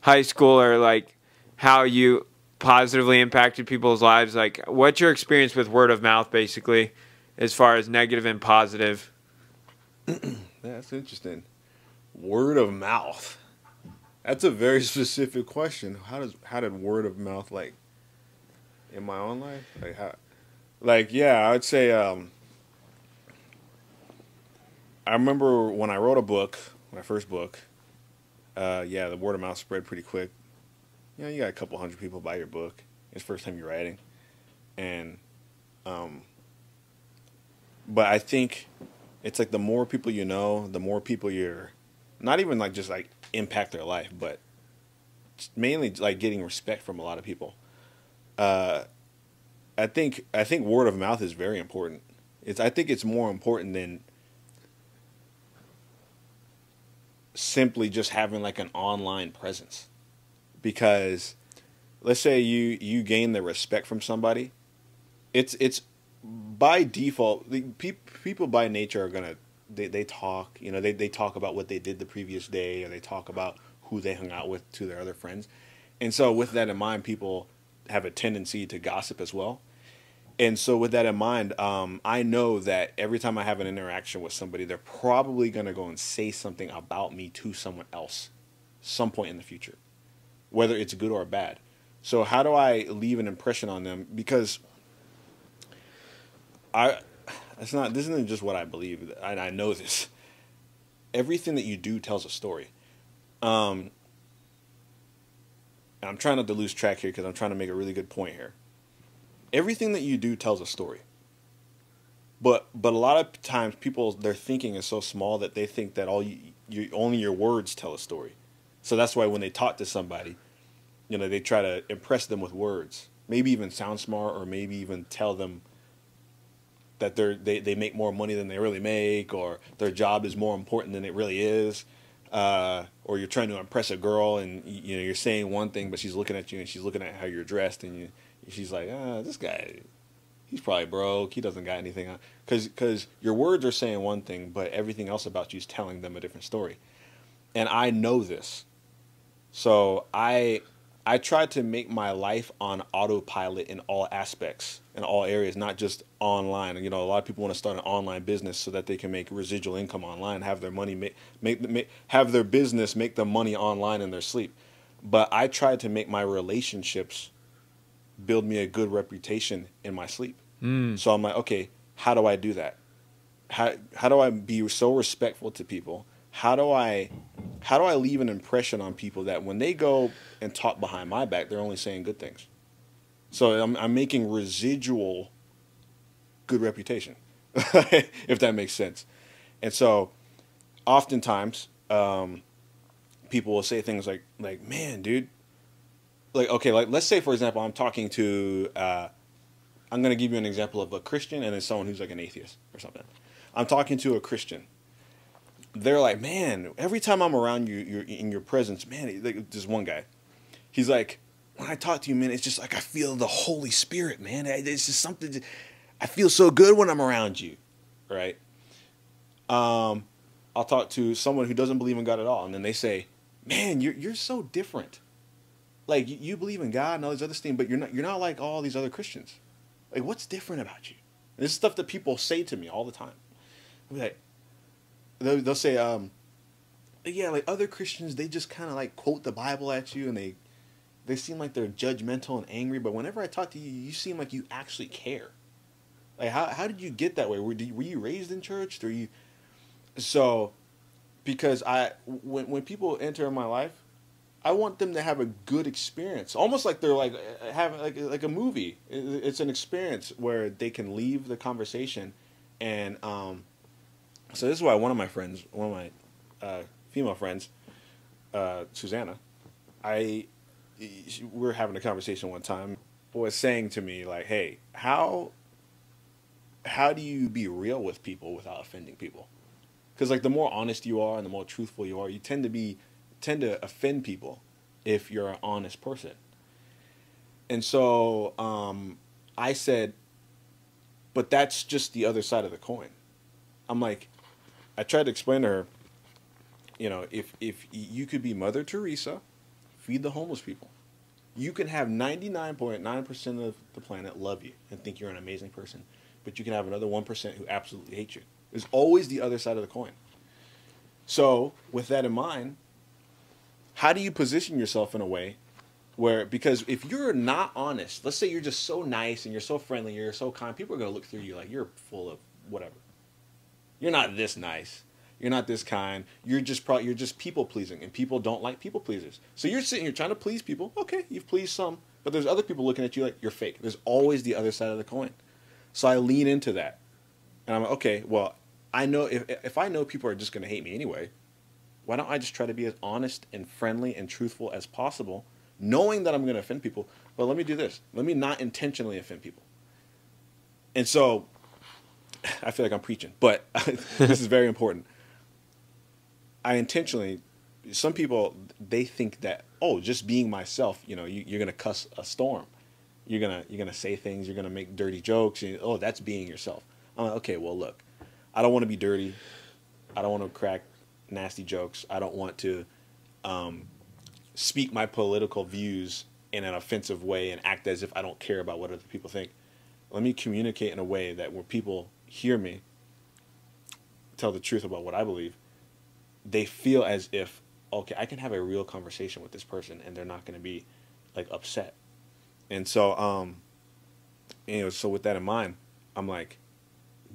S1: high school or like how you positively impacted people's lives. Like, what's your experience with word of mouth, basically, as far as negative and positive?
S2: That's interesting. Word of mouth. That's a very specific question. How does how did word of mouth like in my own life? Like how like yeah, I would say um I remember when I wrote a book, my first book. Uh, yeah, the word of mouth spread pretty quick. You know, you got a couple hundred people buy your book. It's first time you're writing, and um, but I think it's like the more people you know, the more people you're not even like just like impact their life, but mainly like getting respect from a lot of people. Uh, I think I think word of mouth is very important. It's I think it's more important than simply just having like an online presence because let's say you you gain the respect from somebody it's it's by default the pe- people by nature are gonna they, they talk you know they, they talk about what they did the previous day or they talk about who they hung out with to their other friends and so with that in mind people have a tendency to gossip as well. And so with that in mind um, i know that every time i have an interaction with somebody they're probably going to go and say something about me to someone else some point in the future whether it's good or bad. So how do i leave an impression on them? Because i it's not this isn't just what i believe i, I know this. Everything that you do tells a story. Um, i'm trying not to lose track here because i'm trying to make a really good point here everything that you do tells a story. But but a lot of times people their thinking is so small that they think that all you, you only your words tell a story. So that's why when they talk to somebody, you know, they try to impress them with words. Maybe even sound smart or maybe even tell them that they're they, they make more money than they really make or their job is more important than it really is. Uh, or you're trying to impress a girl and you know you're saying one thing but she's looking at you and she's looking at how you're dressed and you she's like, ah, this guy, he's probably broke. He doesn't got anything Because because your words are saying one thing, but everything else about you is telling them a different story. And I know this. So I I try to make my life on autopilot in all aspects, in all areas, not just online. You know, a lot of people want to start an online business so that they can make residual income online, have their money make, make, make have their business make the money online in their sleep. But I try to make my relationships build me a good reputation in my sleep. Mm. So I'm like, okay, how do I do that? How how do I be so respectful to people? How do I how do I leave an impression on people that when they go and talk behind my back, they're only saying good things? So I'm I'm making residual good reputation, if that makes sense. And so, oftentimes, um, people will say things like like, "Man, dude, like okay, like let's say for example, I'm talking to, uh, I'm gonna give you an example of a Christian and then someone who's like an atheist or something. I'm talking to a Christian. They're like, man, every time I'm around you, you're in your presence, man. Like this one guy, he's like, when I talk to you, man, it's just like I feel the Holy Spirit, man. It's just something. I feel so good when I'm around you, right? Um, I'll talk to someone who doesn't believe in God at all, and then they say, "Man, you're you're so different. Like you, you believe in God and all these other things, but you're not you're not like all these other Christians. Like what's different about you?" And this is stuff that people say to me all the time. Like they'll, they'll say, um, "Yeah, like other Christians, they just kind of like quote the Bible at you, and they they seem like they're judgmental and angry. But whenever I talk to you, you seem like you actually care." Like how how did you get that way? Were were you raised in church? Or you so because I when when people enter my life, I want them to have a good experience. Almost like they're like having like like a movie. It's an experience where they can leave the conversation, and um, so this is why one of my friends, one of my uh, female friends, uh, Susanna, I we were having a conversation one time was saying to me like, "Hey, how how do you be real with people without offending people? Because like the more honest you are and the more truthful you are, you tend to be tend to offend people if you're an honest person. And so um, I said, but that's just the other side of the coin. I'm like, I tried to explain to her, you know, if if you could be Mother Teresa, feed the homeless people, you can have 99.9% of the planet love you and think you're an amazing person but you can have another 1% who absolutely hate you. There's always the other side of the coin. So, with that in mind, how do you position yourself in a way where, because if you're not honest, let's say you're just so nice and you're so friendly, you're so kind, people are going to look through you like you're full of whatever. You're not this nice. You're not this kind. You're just pro- you're just people pleasing, and people don't like people pleasers. So you're sitting here trying to please people. Okay, you've pleased some, but there's other people looking at you like you're fake. There's always the other side of the coin. So I lean into that. And I'm like, okay, well, I know if, if I know people are just going to hate me anyway, why don't I just try to be as honest and friendly and truthful as possible, knowing that I'm going to offend people? But let me do this. Let me not intentionally offend people. And so I feel like I'm preaching, but this is very important. I intentionally, some people, they think that, oh, just being myself, you know, you, you're going to cuss a storm you're gonna you're gonna say things, you're gonna make dirty jokes. And, oh, that's being yourself. I'm like, okay, well, look, I don't want to be dirty. I don't want to crack nasty jokes. I don't want to um, speak my political views in an offensive way and act as if I don't care about what other people think. Let me communicate in a way that when people hear me tell the truth about what I believe, they feel as if okay, I can have a real conversation with this person and they're not going to be like upset and so, um, you know, so with that in mind, I'm like,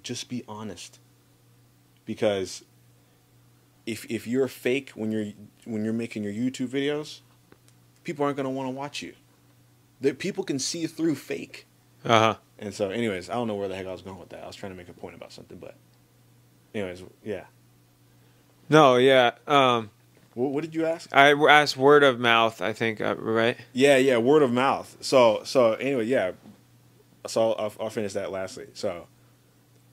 S2: just be honest, because if if you're fake when you're when you're making your YouTube videos, people aren't gonna want to watch you. That people can see through fake.
S1: Uh huh.
S2: And so, anyways, I don't know where the heck I was going with that. I was trying to make a point about something, but, anyways, yeah.
S1: No, yeah. Um,
S2: what, what did you ask?
S1: I asked word of mouth. I think uh, right.
S2: Yeah, yeah, word of mouth. So, so anyway, yeah. So I'll, I'll finish that lastly. So,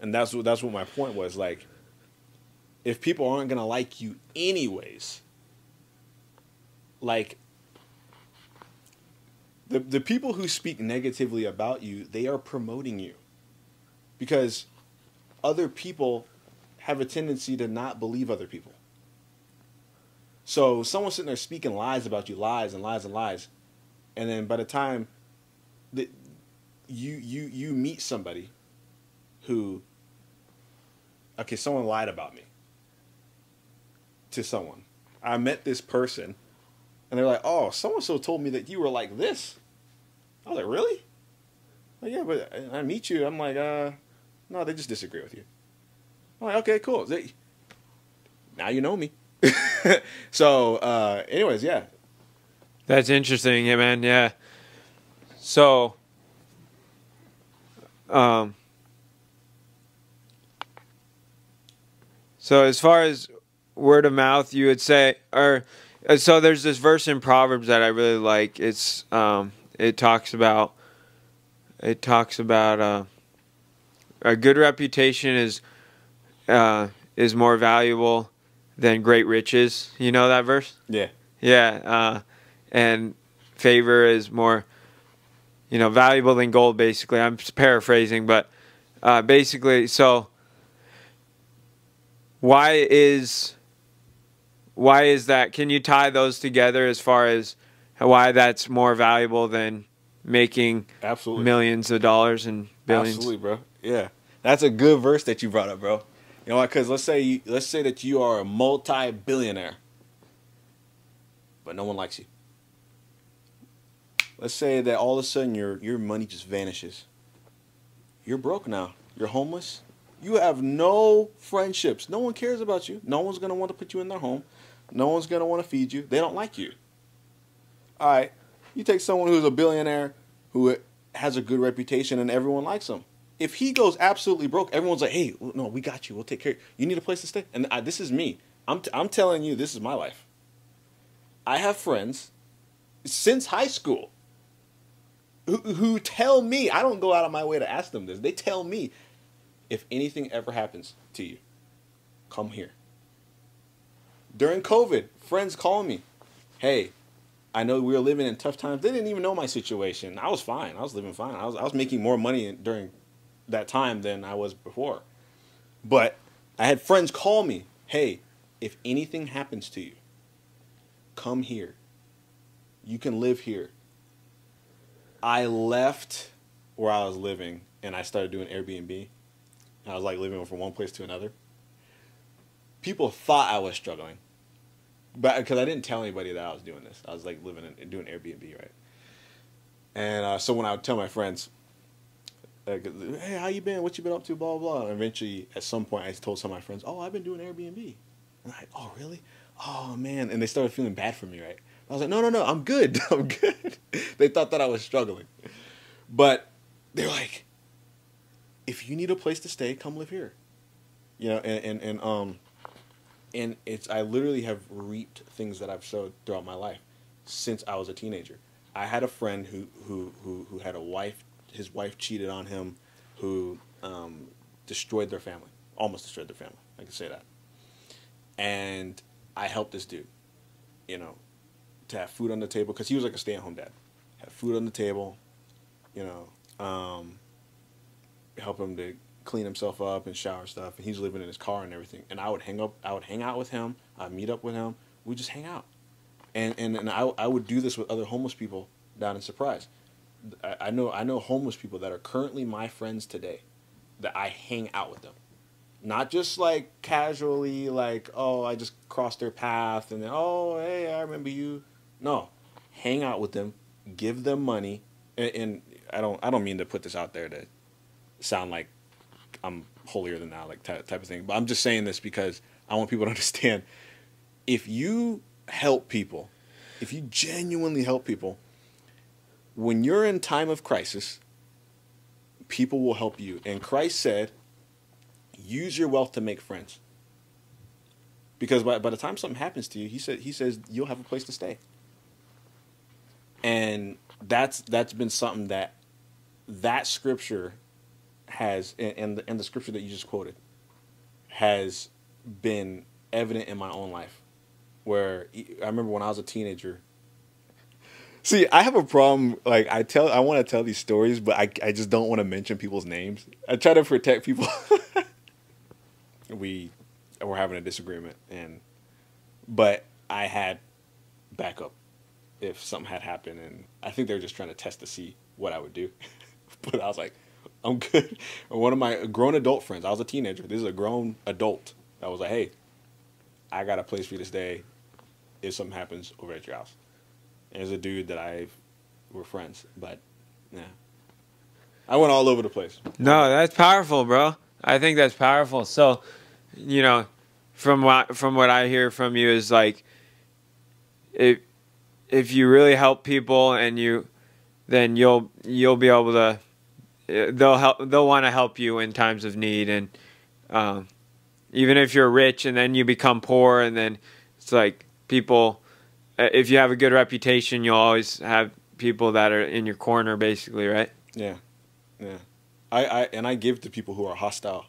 S2: and that's what that's what my point was. Like, if people aren't gonna like you anyways, like the the people who speak negatively about you, they are promoting you because other people have a tendency to not believe other people. So someone sitting there speaking lies about you, lies and lies and lies, and then by the time that you you you meet somebody who okay, someone lied about me to someone. I met this person, and they're like, "Oh, so and so told me that you were like this." I was like, "Really?" Like, yeah, but I meet you. I'm like, uh, no, they just disagree with you. I'm like, okay, cool. They, now you know me. so, uh, anyways, yeah.
S1: That's interesting, yeah, man. Yeah. So, um, so as far as word of mouth, you would say, or uh, so there's this verse in Proverbs that I really like. It's um, it talks about it talks about uh, a good reputation is uh, is more valuable than great riches. You know that verse?
S2: Yeah.
S1: Yeah, uh, and favor is more, you know, valuable than gold. Basically, I'm paraphrasing, but uh, basically, so why is why is that? Can you tie those together as far as why that's more valuable than making
S2: Absolutely.
S1: millions of dollars and billions?
S2: Absolutely, bro. Yeah, that's a good verse that you brought up, bro. You know what? Because let's say you, let's say that you are a multi-billionaire, but no one likes you. Let's say that all of a sudden your your money just vanishes. You're broke now. You're homeless. You have no friendships. No one cares about you. No one's gonna want to put you in their home. No one's gonna want to feed you. They don't like you. All right, you take someone who's a billionaire who has a good reputation and everyone likes him. If he goes absolutely broke, everyone's like, "Hey, no, we got you. We'll take care. You need a place to stay." And I, this is me. I'm t- I'm telling you, this is my life. I have friends since high school who, who tell me I don't go out of my way to ask them this. They tell me if anything ever happens to you, come here. During COVID, friends call me, "Hey, I know we were living in tough times. They didn't even know my situation. I was fine. I was living fine. I was I was making more money during that time than I was before. But I had friends call me, "Hey, if anything happens to you, come here. You can live here." I left where I was living and I started doing Airbnb. I was like living from one place to another. People thought I was struggling but because I didn't tell anybody that I was doing this, I was like living and doing Airbnb, right? And uh, so when I would tell my friends, "Hey, how you been? What you been up to?" Blah blah. And eventually, at some point, I told some of my friends, "Oh, I've been doing Airbnb." And like, "Oh, really? Oh man!" And they started feeling bad for me, right? I was like, "No, no, no, I'm good. I'm good." they thought that I was struggling, but they're like, "If you need a place to stay, come live here." You know, and and, and um and it's I literally have reaped things that I've sowed throughout my life since I was a teenager. I had a friend who who who, who had a wife. His wife cheated on him, who um, destroyed their family, almost destroyed their family. I can say that. And I helped this dude, you know, to have food on the table because he was like a stay-at-home dad. Have food on the table, you know, um, help him to clean himself up and shower stuff, and he's living in his car and everything. And I would hang up, I would hang out with him, I'd meet up with him, we just hang out, and and and I I would do this with other homeless people down in Surprise. I, know I know homeless people that are currently my friends today, that I hang out with them, not just like casually like oh I just crossed their path and then oh hey I remember you, no, hang out with them, give them money, and, and I don't I don't mean to put this out there to sound like I'm holier than thou, like type of thing. But I'm just saying this because I want people to understand. If you help people, if you genuinely help people, when you're in time of crisis, people will help you. And Christ said, use your wealth to make friends. Because by, by the time something happens to you, he said he says you'll have a place to stay. And that's that's been something that that scripture has and the, and the scripture that you just quoted has been evident in my own life where i remember when i was a teenager see i have a problem like i tell i want to tell these stories but i, I just don't want to mention people's names i try to protect people we were having a disagreement and but i had backup if something had happened and i think they were just trying to test to see what i would do but i was like I'm good. One of my grown adult friends, I was a teenager. This is a grown adult. I was like, hey, I got a place for you to stay if something happens over at your house. There's a dude that I were friends, but yeah. I went all over the place.
S1: No, that's powerful, bro. I think that's powerful. So, you know, from what from what I hear from you is like if if you really help people and you then you'll you'll be able to they'll help they'll want to help you in times of need and um, even if you're rich and then you become poor and then it's like people if you have a good reputation you'll always have people that are in your corner basically right
S2: yeah yeah i, I and i give to people who are hostile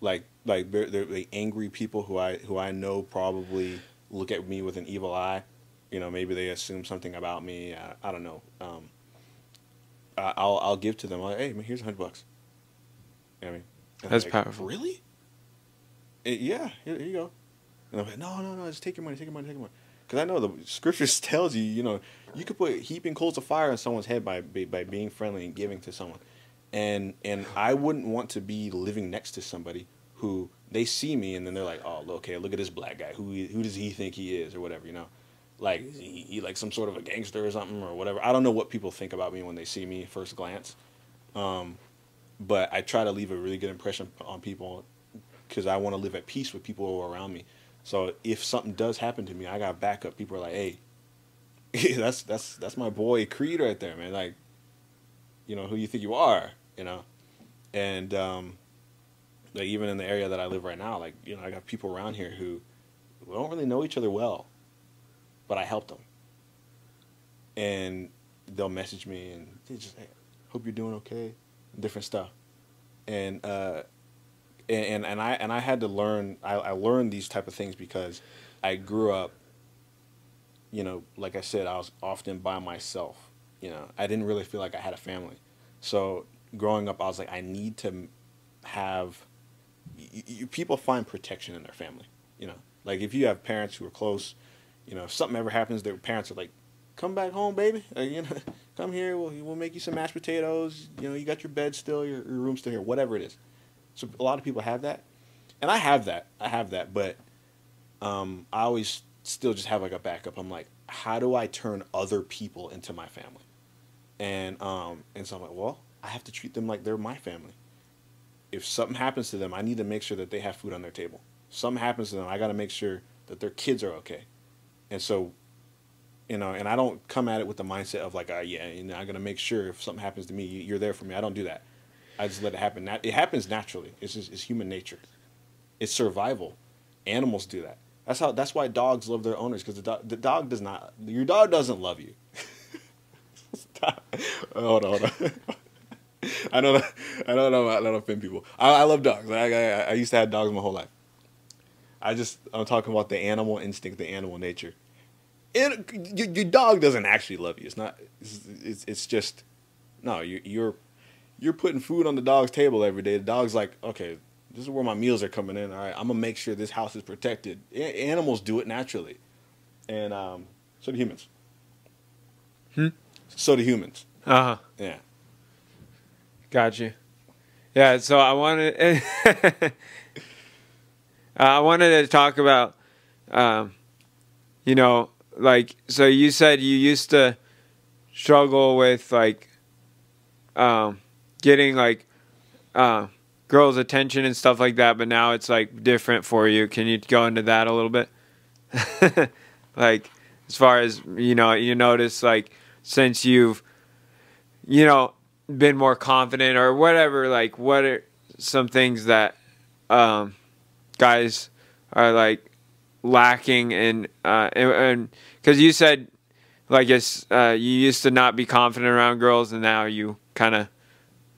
S2: like like they're, they're the angry people who I who I know probably look at me with an evil eye. You know, maybe they assume something about me. I, I don't know. Um, I- I'll I'll give to them. Like, hey, man, here's a hundred bucks. You know I mean? And
S1: That's
S2: they're
S1: powerful.
S2: Really? Eh, yeah. Here, here you go. And I'm like, no, no, no. Just take your money. Take your money. Take your money. Because I know the scriptures tells you, you know, you could put heaping coals of fire on someone's head by by being friendly and giving to someone, and and I wouldn't want to be living next to somebody who they see me and then they're like, oh, okay, look at this black guy. Who who does he think he is or whatever, you know? Like he, he like some sort of a gangster or something or whatever. I don't know what people think about me when they see me first glance, um, but I try to leave a really good impression on people because I want to live at peace with people around me. So if something does happen to me, I got backup. People are like, "Hey, that's that's that's my boy Creed right there, man. Like, you know who you think you are, you know." And um, like even in the area that I live right now, like you know, I got people around here who don't really know each other well, but I helped them, and they'll message me and they just, hey, "Hope you're doing okay," different stuff, and uh, and and, I and I had to learn. I, I learned these type of things because I grew up. You know, like I said, I was often by myself. You know, I didn't really feel like I had a family. So growing up, I was like, I need to have. You, you, people find protection in their family. You know, like if you have parents who are close, you know, if something ever happens, their parents are like, "Come back home, baby. You know, come here. We'll we'll make you some mashed potatoes. You know, you got your bed still, your, your room still here, whatever it is." So a lot of people have that, and I have that. I have that, but um, I always still just have like a backup. I'm like, how do I turn other people into my family? And um, and so I'm like, well, I have to treat them like they're my family. If something happens to them, I need to make sure that they have food on their table. Something happens to them, I got to make sure that their kids are okay. And so, you know, and I don't come at it with the mindset of like, uh, yeah, know, I'm gonna make sure if something happens to me, you're there for me. I don't do that. I just let it happen. It happens naturally. It's just it's human nature. It's survival. Animals do that. That's how. That's why dogs love their owners because the dog, the dog does not. Your dog doesn't love you. Stop. Oh, hold on. Hold on. I know that. I don't know. I don't offend people. I, I love dogs. I, I I used to have dogs my whole life. I just I'm talking about the animal instinct, the animal nature. And your, your dog doesn't actually love you. It's not. It's, it's, it's just no. You, you're you're putting food on the dog's table every day. The dog's like, okay, this is where my meals are coming in. All right, I'm gonna make sure this house is protected. A- animals do it naturally, and um, so do humans.
S1: Hmm?
S2: So do humans.
S1: Uh huh.
S2: Yeah.
S1: Got you. Yeah, so I wanted uh, I wanted to talk about um, you know, like so you said you used to struggle with like um, getting like uh, girls' attention and stuff like that, but now it's like different for you. Can you go into that a little bit? like as far as you know, you notice like since you've you know been more confident or whatever like what are some things that um guys are like lacking in uh and because you said like it's uh you used to not be confident around girls and now you kind of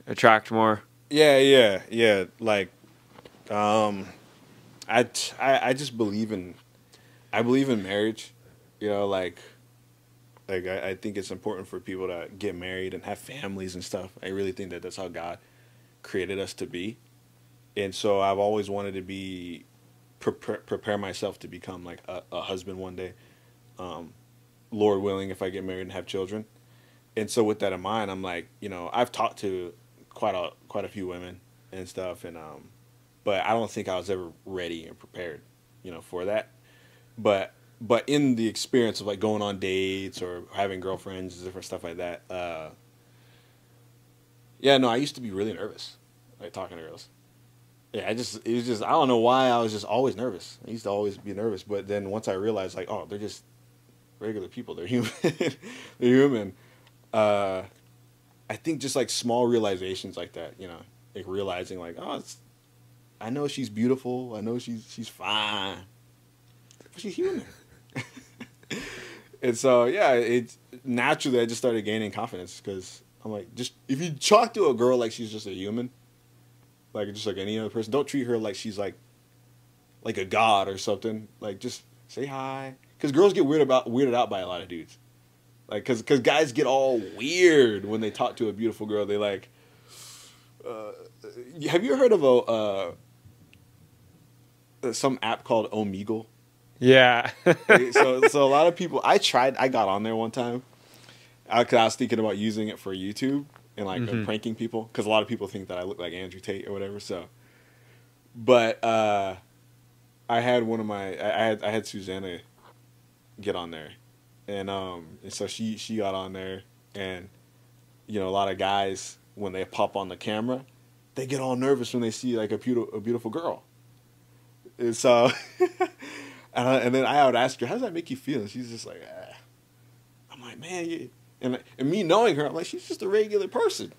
S1: attract more
S2: Yeah, yeah, yeah. Like, um, I, t- I, I just believe in, I believe in marriage. You know, like, like I, I think it's important for people to get married and have families and stuff. I really think that that's how God created us to be, and so I've always wanted to be, prepare, prepare myself to become like a, a husband one day, um, Lord willing, if I get married and have children. And so with that in mind, I'm like, you know, I've talked to quite a quite a few women and stuff and um but I don't think I was ever ready and prepared, you know, for that. But but in the experience of like going on dates or having girlfriends different stuff like that, uh yeah, no, I used to be really nervous, like talking to girls. Yeah, I just it was just I don't know why I was just always nervous. I used to always be nervous, but then once I realized like, oh, they're just regular people. They're human. they're human. Uh I think just like small realizations like that, you know, like realizing like, oh, I know she's beautiful. I know she's she's fine, but she's human. and so yeah, it naturally I just started gaining confidence because I'm like, just if you talk to a girl like she's just a human, like just like any other person. Don't treat her like she's like like a god or something. Like just say hi. Because girls get weird about weirded out by a lot of dudes. Like, cause, cause guys get all weird when they talk to a beautiful girl. They like. Uh, have you heard of a uh, some app called Omegle?
S1: Yeah.
S2: so, so a lot of people. I tried. I got on there one time. I, I was thinking about using it for YouTube and like
S1: Mhm.
S2: pranking people because a lot of people think that I look like Andrew Tate or whatever. So, but uh, I had one of my I had I had Susanna get on there, and um and so she she got on there, and you know a lot of guys when they pop on the camera, they get all nervous when they see like a beautiful a beautiful girl. And so, and, I, and then I would ask her, "How does that make you feel?" And she's just like, ah. "I'm like, man," you, and and me knowing her, I'm like, she's just a regular person.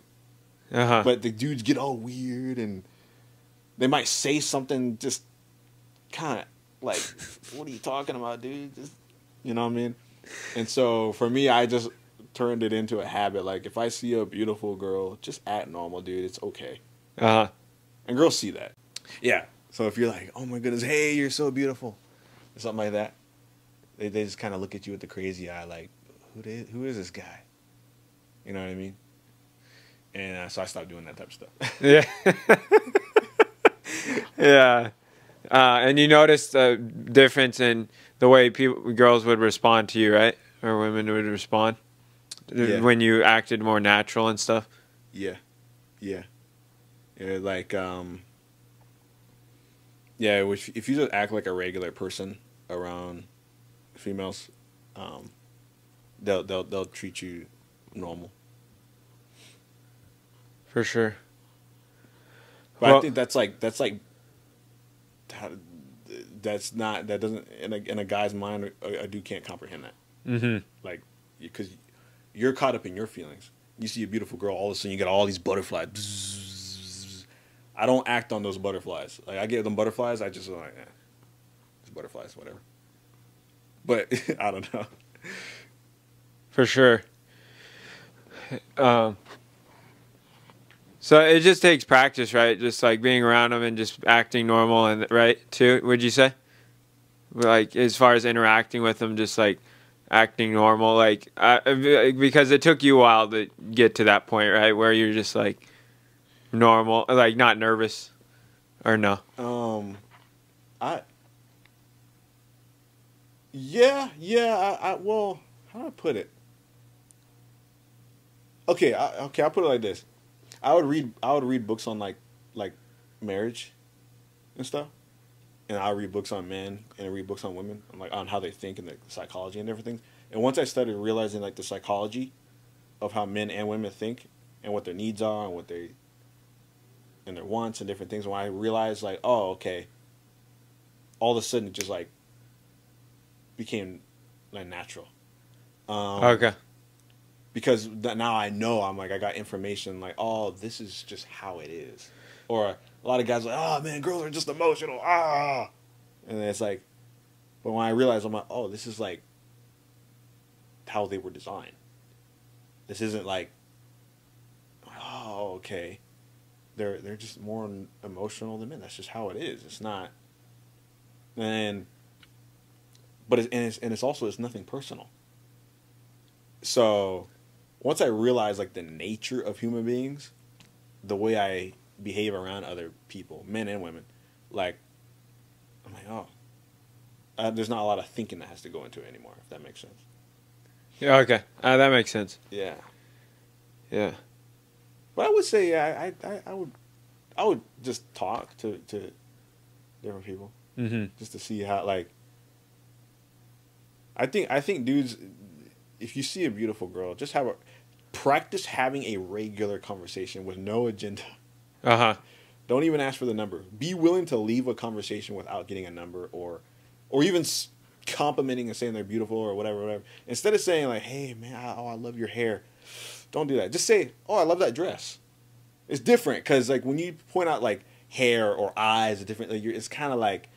S1: Uh huh.
S2: But the dudes get all weird and they might say something just kind of like, "What are you talking about, dude?" Just you know what I mean? And so for me, I just turned it into a habit. Like if I see a beautiful girl, just act normal, dude. It's okay.
S1: Uh huh.
S2: And girls see that. Yeah. So if you're like, "Oh my goodness, hey, you're so beautiful," or something like that, they they just kind of look at you with the crazy eye, like, "Who did, who is this guy?" You know what I mean? And uh, so I stopped doing that type of stuff.
S1: Yeah. yeah. Uh, and you noticed a difference in the way people, girls would respond to you, right? Or women would respond
S2: Yeah.
S1: when you acted more natural and stuff.
S2: Yeah, yeah, yeah. Like, um, yeah. Which if you just act like a regular person around females, um, they'll they'll they'll treat you normal.
S1: For sure.
S2: But I
S1: Well-
S2: think that's like that's like that's not that doesn't in a in a guy's mind a, a dude can't comprehend that
S1: Mm-hmm.
S2: like because you're caught up in your feelings. You see a beautiful girl, all of a sudden you get all these butterflies. Bzzz. I don't act on those butterflies. Like I get them butterflies, I just like, eh, it's butterflies, whatever. But I don't know.
S1: For sure. Um, so it just takes practice, right? Just like being around them and just acting normal, and right too. Would you say? Like as far as interacting with them, just like acting normal, like because it took you a while to get to that point, right? Where you're just like normal, like not nervous, or no?
S2: Um, I. Yeah, yeah. I, I well, how do I put it? Okay, I, okay. I'll put it like this. I would read. I would read books on like, like, marriage, and stuff, and I read books on men and I read books on women, and like on how they think and the psychology and everything. And once I started realizing like the psychology of how men and women think and what their needs are and what they and their wants and different things. When I realized, like, oh, okay, all of a sudden it just like became like natural. Um,
S1: Okay.
S2: Because now I know I'm like I got information like, oh, this is just how it is. Or a lot of guys like, oh man, girls are just emotional. Ah, and it's like, but when I realize I'm like, oh, this is like how they were designed. This isn't like, oh, okay they're they're just more emotional than men. That's just how it is. It's not, and but it's, and it's and it's also it's nothing personal. So, once I realized like the nature of human beings, the way I behave around other people, men and women, like I'm like, oh, uh, there's not a lot of thinking that has to go into it anymore. If that makes sense.
S1: Yeah. Okay. Uh, that makes sense.
S2: Yeah.
S1: Yeah.
S2: But I would say yeah, I, I I would I would just talk to to different people.
S1: Mm-hmm.
S2: just to see how like I think I think dudes if you see a beautiful girl just have a practice having a regular conversation with no agenda.
S1: Uh huh.
S2: don't even ask for the number. Be willing to leave a conversation without getting a number or or even complimenting and saying they're beautiful or whatever whatever. Instead of saying like hey man I, oh I love your hair. Don't do that. Just say oh I love that dress. It's different because like when you point out like hair or eyes different like, you're, it's kind of like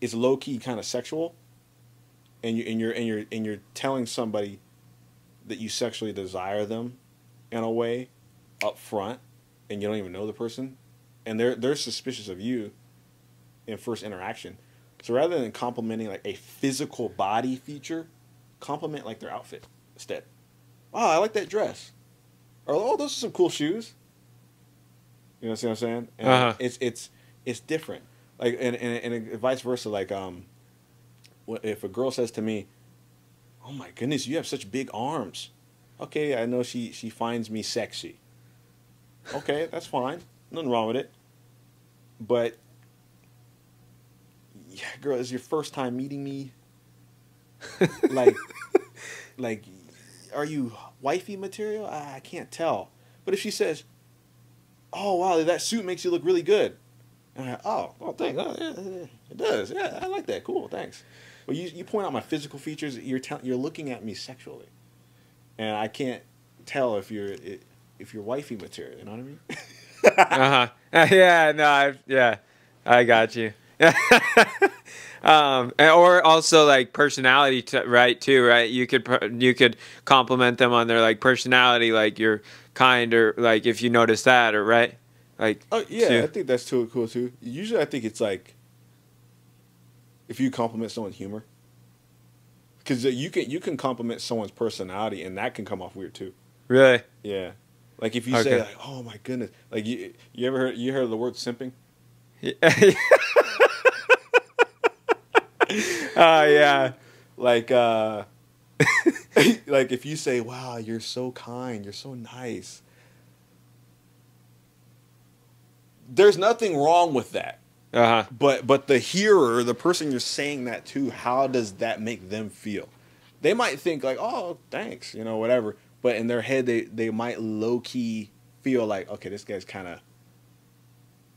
S2: it's low key kind of sexual, and you and you're and you're and you're telling somebody that you sexually desire them in a way up front, and you don't even know the person, and they're they're suspicious of you in first interaction. So rather than complimenting like a physical body feature, compliment like their outfit instead. Oh, I like that dress. Or oh, those are some cool shoes. You know what I'm saying? And
S1: Uh-huh.
S2: It's it's it's different. Like and, and and vice versa. Like um, if a girl says to me, "Oh my goodness, you have such big arms," okay, I know she she finds me sexy. Okay, that's fine. Nothing wrong with it. But yeah, girl, it's your first time meeting me. like, like, are you wifey material? I, I can't tell. But if she says, "Oh wow, that suit makes you look really good," and I, oh, well, thanks. Oh, yeah, it does. Yeah, I like that. Cool, thanks. Well, you you point out my physical features. You're tell, you're looking at me sexually, and I can't tell if you're if you're wifey material. You know what I mean?
S1: uh huh. yeah, no, I yeah, I got you. um, or also like personality, t- right? Too right. You could you could compliment them on their like personality, like you're kind or like if you notice that or right, like
S2: Oh yeah,
S1: too.
S2: I think that's too cool too. Usually, I think it's like if you compliment someone's humor, because you can you can compliment someone's personality, and that can come off weird too.
S1: really.
S2: Yeah, like if you say like, "Oh my goodness," like you you ever heard you heard the word simping?
S1: Oh yeah.
S2: Like uh, like if you say, "Wow, you're so kind, you're so nice," there's nothing wrong with that.
S1: Uh huh.
S2: But but the hearer, the person you're saying that to, how does that make them feel? They might think like, "Oh, thanks," you know, whatever. But in their head, they they might low key feel like, "Okay, this guy's kind of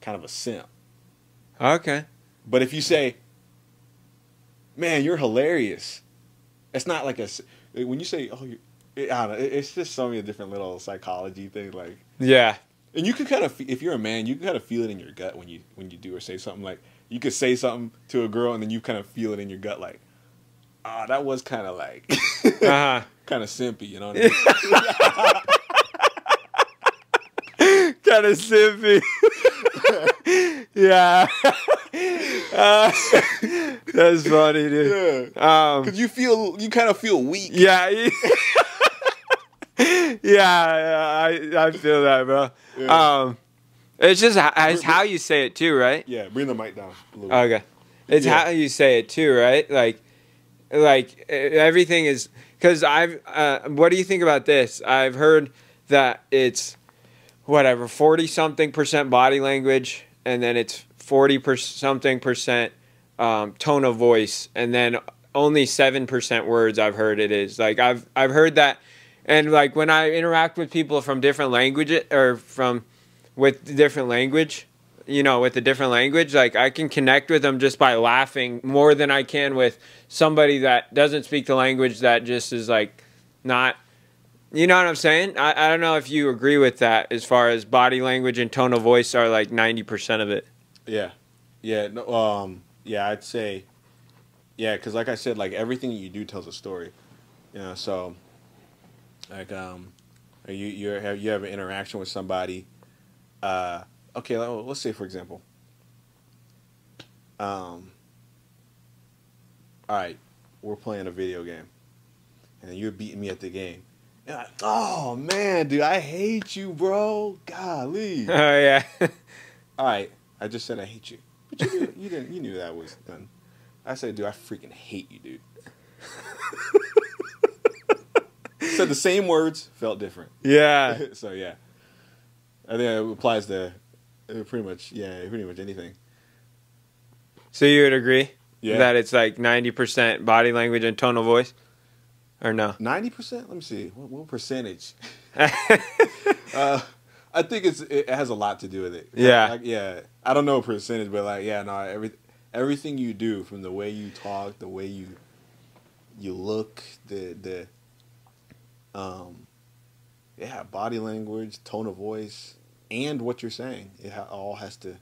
S2: kind of a simp."
S1: Okay.
S2: But if you say, "Man, you're hilarious," it's not like a when you say, "Oh, you," I don't know. it- It's just so many different little psychology things like.
S1: Yeah.
S2: And you can kind of, if you're a man, you can kind of feel it in your gut when you when you do or say something like you could say something to a girl and then you kind of feel it in your gut like, ah, that was kind of like,
S1: Uh huh.
S2: kind of simpy, you know what I mean?
S1: kind of simpy. yeah. Uh, that's funny, dude.
S2: yeah,
S1: Um,
S2: because you feel you kind of feel weak.
S1: yeah. Yeah, I I feel that, bro.
S2: Yeah.
S1: Um, it's just how, it's how you say it too, right?
S2: Yeah, bring the mic down a little. bit.
S1: Okay. It's
S2: Yeah.
S1: how you say it too, right? Like, like everything is because I've. Uh, what do you think about this? I've heard that it's whatever forty something percent body language, and then it's forty per something percent um, tone of voice, and then only seven percent words. I've heard it is like I've I've heard that, and like when I interact with people from different languages or from with different language you know, with a different language, like I can connect with them just by laughing more than I can with somebody that doesn't speak the language that just is like not. You know what I'm saying? I, I don't know if you agree with that as far as body language and tone of voice are like 90% of it.
S2: Yeah, yeah, no, um, yeah. I'd say, yeah, because like I said, like everything you do tells a story. You know, so like um, you you have you have an interaction with somebody. Uh, okay, let- let's say for example. Um. All right, we're playing a video game, and you're beating me at the game. And I, oh man, dude, I hate you, bro. Golly.
S1: Oh, yeah.
S2: All right, I just said I hate you, but you knew, you didn't. You knew that was done. I said, dude, I freaking hate you, dude. said the same words, felt different.
S1: yeah.
S2: so yeah, I think it applies to uh, pretty much yeah, pretty much anything.
S1: So you would agree
S2: Yeah,
S1: that it's like 90% body language and tone of voice? Or no?
S2: ninety percent. Let me see what, what percentage. Uh, I think it's it has a lot to do with it.
S1: Yeah.
S2: Like, yeah. I don't know a percentage, but like, yeah, no, every everything you do, from the way you talk, the way you you look, the the um, yeah, body language, tone of voice, and what you're saying, it ha- all has to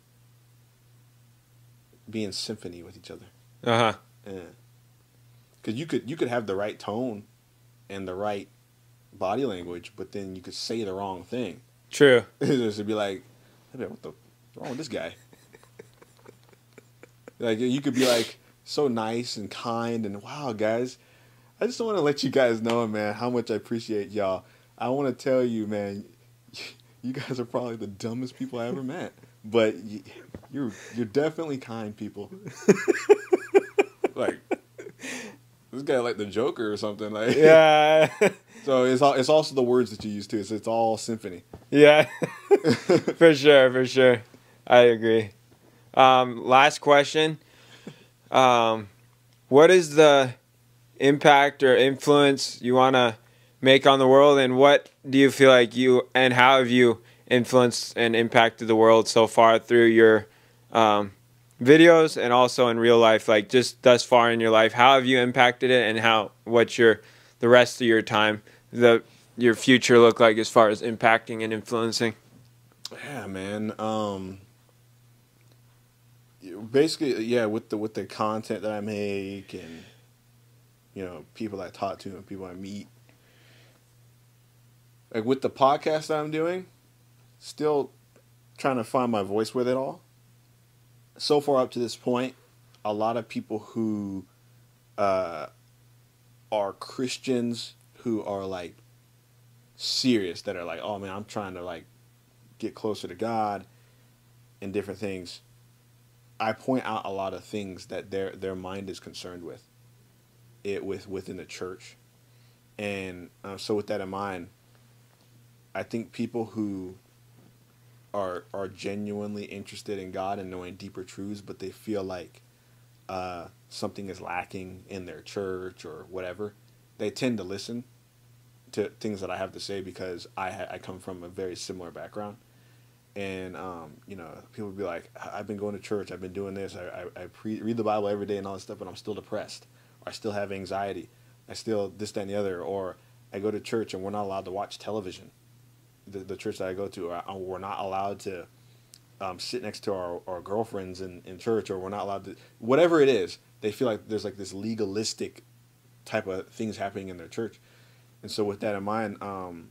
S2: be in symphony with each other.
S1: Uh huh.
S2: Yeah. Cause you could you could have the right tone and the right body language, but then you could say the wrong thing.
S1: True.
S2: just to be like, "Hey, man, what the wrong with this guy? like you could be like so nice and kind and wow, guys. I just want to let you guys know, man, how much I appreciate y'all. I want to tell you, man, you guys are probably the dumbest people I ever met, but you're you're definitely kind people. like this guy, like the Joker or something. Like
S1: Yeah.
S2: So it's all, it's also the words that you use too. So it's all symphony.
S1: yeah. for sure, for sure. I agree. Um, last question. Um, what is the impact or influence you want to make on the world, and what do you feel like you and how have you influenced and impacted the world so far through your um, videos and also in real life? Like just thus far in your life, how have you impacted it, and how what's your the rest of your time, the your future look like as far as impacting and influencing?
S2: Yeah, man. Um, basically, yeah, with the with the content that I make and you know people I talk to and people I meet, like with the podcast that I'm doing, still trying to find my voice with it all. So far up to this point, a lot of people who uh, are Christians who are like serious that are like, oh man, I'm trying to like get closer to God and different things. I point out a lot of things that their their mind is concerned with, it with within the church, and uh, so with that in mind, I think people who are are genuinely interested in God and knowing deeper truths, but they feel like uh, something is lacking in their church or whatever, they tend to listen to things that I have to say because I ha- I come from a very similar background. And um, you know people be like i've been going to church. I've been doing this. I, I, I pre- read the bible every day and all this stuff but i'm still depressed i still have anxiety i still this that and the other or i go to church and we're not allowed to watch television the, the church that i go to or, or we're not allowed to um, sit next to our, our girlfriends in, in church or we're not allowed to whatever it is they feel like there's like this legalistic type of things happening in their church and so with that in mind um,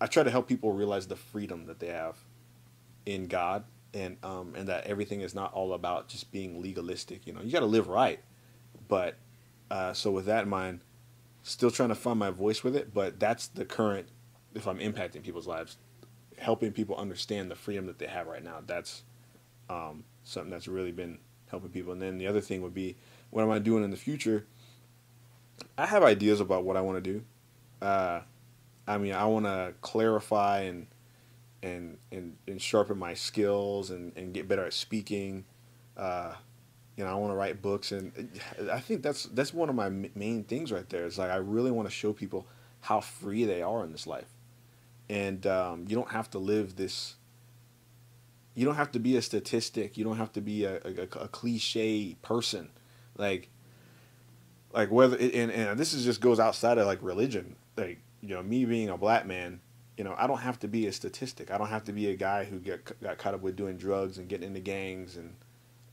S2: i try to help people realize the freedom that they have in God and um, and that everything is not all about just being legalistic. You know, you got to live right. But uh, so with that in mind, still trying to find my voice with it. But that's the current. If I'm impacting people's lives, helping people understand the freedom that they have right now. That's um, something that's really been helping people. And then the other thing would be, what am I doing in the future? I have ideas about what I want to do. Uh, I mean, I want to clarify and and and, and sharpen my skills and, and get better at speaking. Uh, you know, I want to write books, and I think that's that's one of my main things right there. Is like I really want to show people how free they are in this life, and um, you don't have to live this. You don't have to be a statistic. You don't have to be a, a, a cliche person, like, like whether and and this is just goes outside of like religion. Like you know, me being a black man, you know, I don't have to be a statistic. I don't have to be a guy who get got caught up with doing drugs and getting into gangs and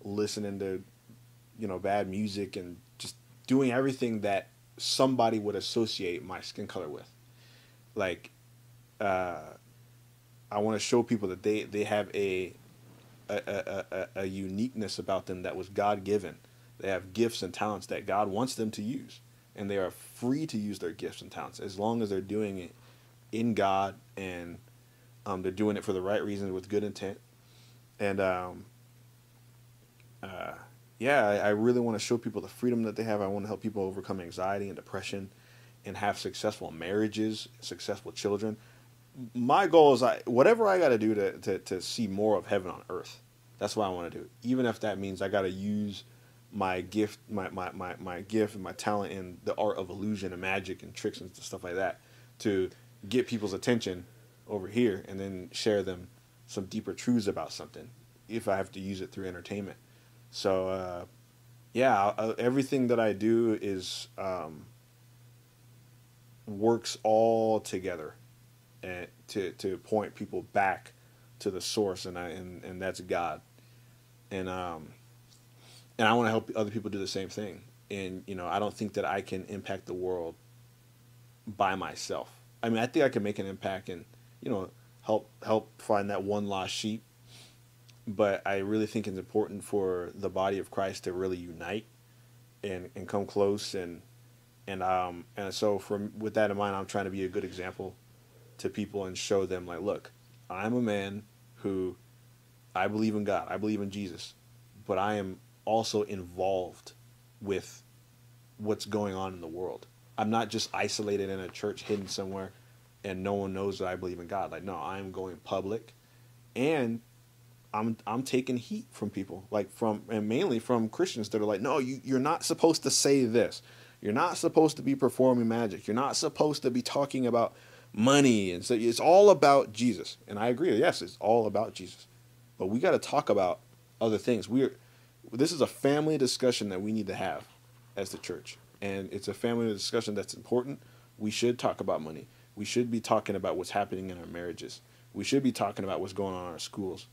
S2: listening to, you know, bad music and just doing everything that somebody would associate my skin color with. Like, uh, I want to show people that they they have a a, a, a, a uniqueness about them that was God given. They have gifts and talents that God wants them to use, and they are free to use their gifts and talents as long as they're doing it in God and um, they're doing it for the right reasons with good intent. And um, uh, yeah, I, I really want to show people the freedom that they have. I want to help people overcome anxiety and depression and have successful marriages, successful children. My goal is I, whatever I got to do to, to, to see more of heaven on earth. That's what I want to do. Even if that means I got to use my gift, my, my, my, my gift and my talent in the art of illusion and magic and tricks and stuff like that to get people's attention over here and then share them some deeper truths about something if I have to use it through entertainment. So, uh, yeah, uh, everything that I do is um, works all together and to, to point people back to the source, and I and, and that's God. And um, and I want to help other people do the same thing. And you know, I don't think that I can impact the world by myself. I mean, I think I can make an impact and, you know, help help find that one lost sheep. But I really think it's important for the body of Christ to really unite and and come close and and um and so from with that in mind, I'm trying to be a good example to people and show them like, look, I'm a man who I believe in God, I believe in Jesus, but I am also involved with what's going on in the world. I'm not just isolated in a church hidden somewhere and no one knows that I believe in God. Like no, I'm going public and I'm I'm taking heat from people, like from and mainly from Christians that are like, no, you you're not supposed to say this. You're not supposed to be performing magic. You're not supposed to be talking about money and so it's all about Jesus. And I agree. Yes, it's all about Jesus. But we got to talk about other things. We're this is a family discussion that we need to have as the church. And it's a family discussion that's important. We should talk about money. We should be talking about what's happening in our marriages. We should be talking about what's going on in our schools.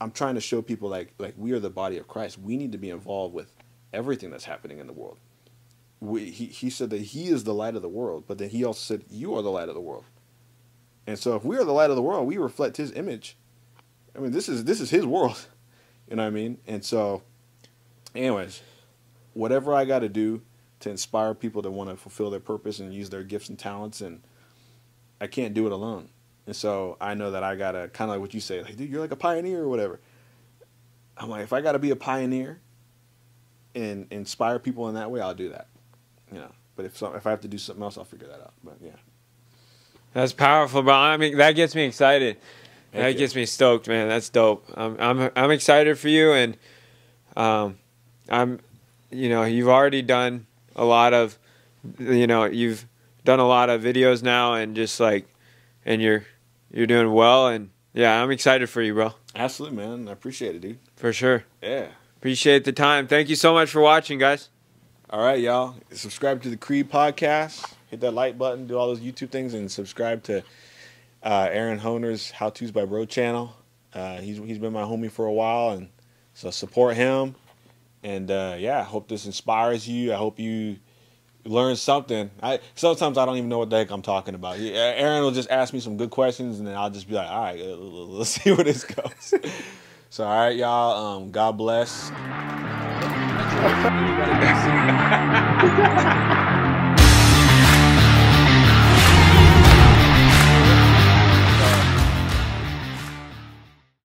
S2: I'm trying to show people like like we are the body of Christ. We need to be involved with everything that's happening in the world. We, he he said that he is the light of the world, but then he also said you are the light of the world. And so if we are the light of the world, we reflect his image. I mean, this is this is his world. You know what I mean? And so anyways, whatever I got to do to inspire people to want to fulfill their purpose and use their gifts and talents and I can't do it alone. And so I know that I gotta kind of like what you say, like, dude, you're like a pioneer or whatever. I'm like, if I gotta be a pioneer and inspire people in that way, I'll do that. You know. But if so, if I have to do something else, I'll figure that out. But yeah.
S1: That's powerful, bro. I mean, that gets me excited.
S2: Thank
S1: that
S2: you.
S1: gets me stoked, man. That's dope. I'm I'm I'm excited for you, and um, I'm, you know, you've already done a lot of, you know, you've done a lot of videos now, and just like, and you're you're doing well, and yeah, I'm excited for you, bro,
S2: Absolutely, man. I appreciate it, dude.
S1: for sure.
S2: Yeah.
S1: Appreciate the time. Thank you so much for watching, guys.
S2: All right, y'all. Subscribe to the Creed podcast. Hit that like button. Do all those YouTube things, and subscribe to uh, Aaron Honer's How Tos by Bro channel. Uh, he's he's been my homie for a while, and so support him. And uh, yeah, I hope this inspires you. I hope you learn something. I sometimes I don't even know what the heck I'm talking about. Aaron will just ask me some good questions, and then I'll just be like, all right, uh, let's see where this goes. so all right, y'all. Um, God bless.